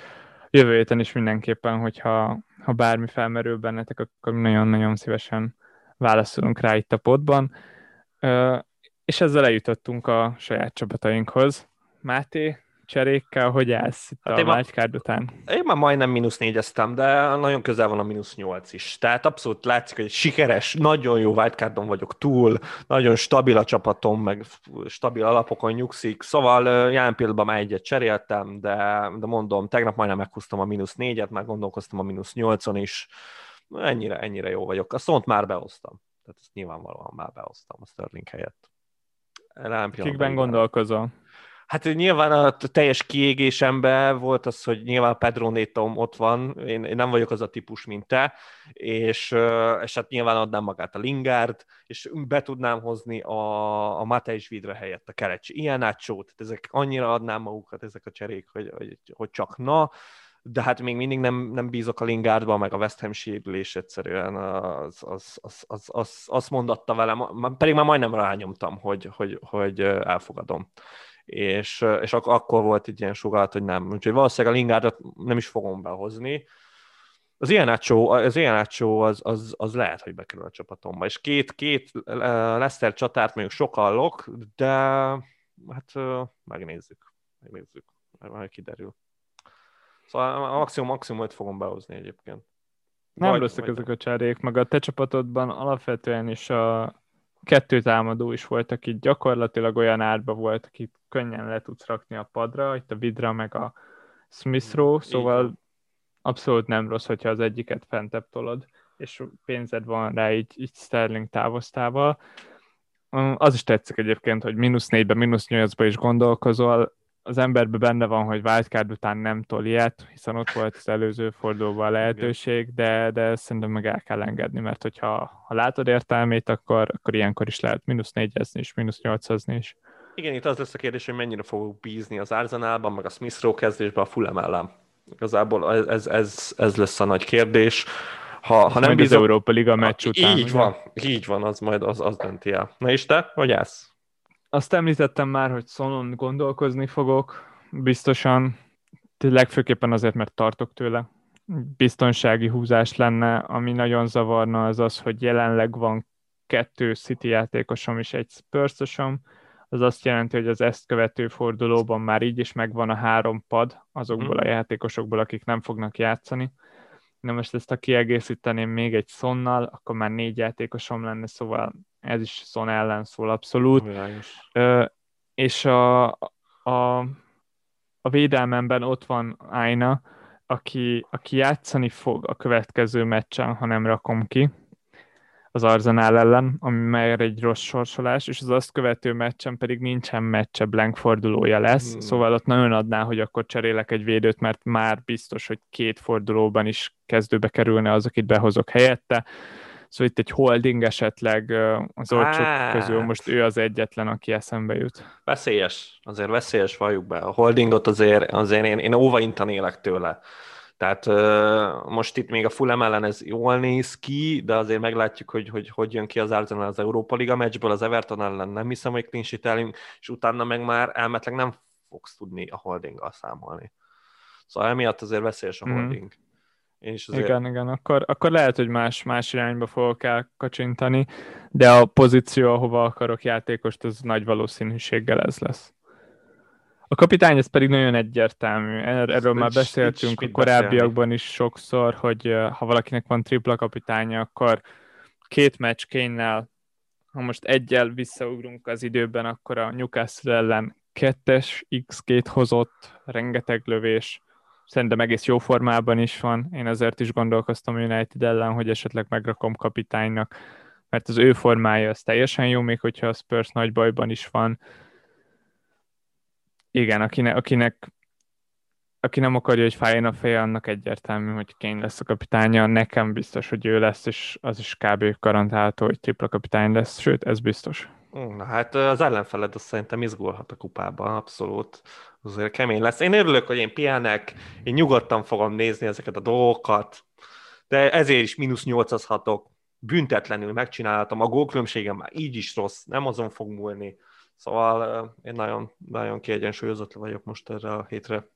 Jövő héten is mindenképpen, hogyha ha bármi felmerül bennetek, akkor nagyon-nagyon szívesen válaszolunk rá itt a podban. És ezzel eljutottunk a saját csapatainkhoz. Máté, cserékkel, hogy állsz itt Hát a wildcard után? Én már majdnem mínusz négyeztem, de nagyon közel van a mínusz nyolc is. Tehát abszolút látszik, hogy sikeres, nagyon jó wildcardon vagyok túl, nagyon stabil a csapatom, meg stabil alapokon nyugszik. Szóval jelen pillanatban már egyet cseréltem, de, de mondom, tegnap majdnem meghúztam a mínusz négyet, már gondolkoztam a mínusz nyolcon is. Ennyire, ennyire jó vagyok. A szont már behoztam. Tehát ezt nyilvánvalóan már behoztam a Sterling helyett. Pillanatban Kikben gondolkozol? Hát nyilván a teljes kiégésemben volt az, hogy nyilván Pedro Netom ott van, én, én nem vagyok az a típus, mint te, és, és hát nyilván adnám magát a Lingard, és be tudnám hozni a, a Matejs Vidra helyett a Kerecsi. Ilyen átsó, tehát ezek annyira adnám magukat, ezek a cserék, hogy, hogy, hogy csak na, de hát még mindig nem, nem bízok a Lingardba, meg a West Ham sérülés egyszerűen az, az, az, az, az, azt mondatta velem, pedig már majdnem rányomtam, hogy, hogy, hogy elfogadom és, és ak- akkor volt egy ilyen sugalat, hogy nem. Úgyhogy valószínűleg a Lingardot nem is fogom behozni. Az ilyen átsó, az ilyen átsó az, az, az, lehet, hogy bekerül a csapatomba. És két, két Leicester csatárt mondjuk sokallok, de hát megnézzük. Megnézzük. Majd kiderül. Szóval a maximum, maximum öt fogom behozni egyébként. Nem Vagy- rosszak ezek a cserék, meg a te csapatodban alapvetően is a kettő támadó is volt, aki gyakorlatilag olyan árba volt, akit könnyen le tudsz rakni a padra, itt a Vidra meg a Smithrow, Így szóval abszolút nem rossz, hogyha az egyiket fentebb tolod, és pénzed van rá így, így Sterling távoztával. Um, Az is tetszik egyébként, hogy mínusz négybe, mínusz nyolcba is gondolkozol, az emberben benne van, hogy wildcard után nem tol ilyet, hiszen ott volt az előző fordulóban a lehetőség, de, de szerintem meg el kell engedni, mert hogyha ha látod értelmét, akkor, akkor ilyenkor is lehet mínusz négyezni is, mínusz nyolcazni is. Igen, itt az lesz a kérdés, hogy mennyire fogok bízni az Arsenalban, meg a Smith Rowe kezdésben a Fulham ellen. Igazából ez, ez, ez, lesz a nagy kérdés. Ha, ha nem Majd az. Európa Liga meccs után. Így ugye? van, így van, az majd az, az dönti el. Na és te, hogy állsz? Azt említettem már, hogy Sonon gondolkozni fogok, biztosan, legfőképpen azért, mert tartok tőle. Biztonsági húzás lenne, ami nagyon zavarna, az az, hogy jelenleg van kettő City játékosom és egy Spursosom, az azt jelenti, hogy az ezt követő fordulóban már így is megvan a három pad azokból a játékosokból, akik nem fognak játszani. Na most ezt, ha kiegészíteném még egy Sonnal, akkor már négy játékosom lenne, szóval ez is Son ellen szól abszolút. Világos. Ö, és a, a, a védelmemben ott van Aina, aki, aki játszani fog a következő meccsen, ha nem rakom ki az Arzenál ellen, ami már egy rossz sorsolás, és az azt követő meccsen pedig nincsen meccse, blank fordulója lesz, Hmm. szóval ott nagyon adná, hogy akkor cserélek egy védőt, mert már biztos, hogy két fordulóban is kezdőbe kerülne az, akit behozok helyette. Szóval itt egy holding esetleg az olcsók Hát. közül most ő az egyetlen, aki eszembe jut. Veszélyes, azért veszélyes, valljuk be. A holdingot azért, azért én, én óvaintanélek tőle. Tehát most itt még a Fulham ellen ez jól néz ki, de azért meglátjuk, hogy hogy, hogy jön ki az Arsenal az Európa Liga meccsből, az Everton ellen nem hiszem, hogy clean és utána meg már elmetleg nem fogsz tudni a holdinggal számolni. Szóval emiatt azért veszélyes a Mhm. holding. Én is azért... Igen, igen, akkor, akkor lehet, hogy más, más irányba fogok elkacsintani, de a pozíció, ahova akarok játékost, az nagy valószínűséggel ez lesz. A kapitány ez pedig nagyon egyértelmű. Er- Erről már nincs- beszéltünk a korábbiakban is sokszor, hogy ha valakinek van tripla kapitánya, akkor két meccs kényel, ha most egyel visszaugrunk az időben, akkor a Newcastle ellen kettes X2 hozott, rengeteg lövés, szerintem egész jó formában is van. Én azért is gondolkoztam United ellen, hogy esetleg megrakom kapitánynak, mert az ő formája az teljesen jó, még hogyha a Spurs nagy bajban is van. Igen, akinek, akinek aki nem akarja, hogy fájjon a feje, annak egyértelmű, hogy Kane lesz a kapitánya. Nekem biztos, hogy ő lesz, és az is kb. garantálható, hogy tripla kapitány lesz, sőt, ez biztos. Na hát az ellenfeled azt szerintem izgulhat a kupában, abszolút. Azért kemény lesz. Én örülök, hogy én pihenek, én nyugodtan fogom nézni ezeket a dolgokat, de ezért is mínusz nyolcazhatok, büntetlenül megcsinálhatom, a gólkülönbségem már így is rossz, nem azon fog múlni. Szóval én nagyon, nagyon kiegyensúlyozott vagyok most erre a hétre.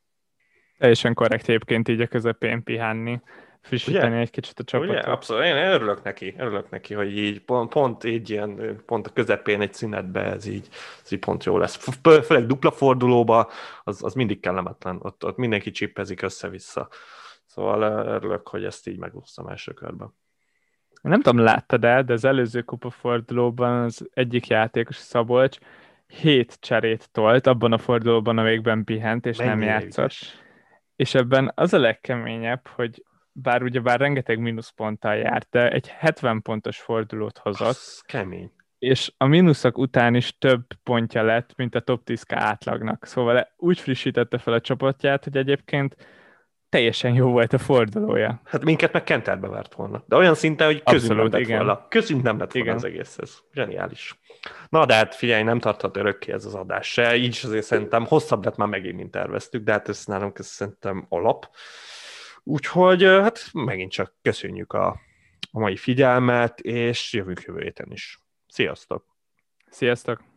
Teljesen korrekt egyébként így a közepén pihenni, frissíteni Ugye? egy kicsit a csapatot. Ugye? Abszolút, én örülök neki, örülök neki, hogy így pont, pont így ilyen, pont a közepén egy szünetbe ez így, ez így pont jó lesz. Főleg dupla fordulóba, az, az mindig kellemetlen, ott, ott mindenki csippezik össze-vissza. Szóval örülök, hogy ezt így megúsztam első körben. Nem tudom, láttad el, de az előző kupafordulóban az egyik játékos, Szabolcs, hét cserét tolt, abban a fordulóban, a végben pihent, és Mennyi nem játszott. És ebben az a legkeményebb, hogy bár ugye bár rengeteg mínuszponttal járt, de egy 70 pontos fordulót hozott. Az kemény. És a mínuszok után is több pontja lett, mint a top 10 átlagnak. Szóval úgy frissítette fel a csapatját, hogy egyébként teljesen jó volt a fordulója. Hát minket meg Kenterbe vert volna. De olyan szinten, hogy közünk Abszolút, nem lett igen. volna. Közünk nem lett volna igen. az egész. Ez zseniális. Na, de hát figyelj, nem tarthat örökké ez az adás se. Így is azért szerintem hosszabb lett már megint, mint terveztük, de hát ez nálunk ez szerintem alap. Úgyhogy hát megint csak köszönjük a, a mai figyelmet, és jövünk jövő héten is. Sziasztok! Sziasztok!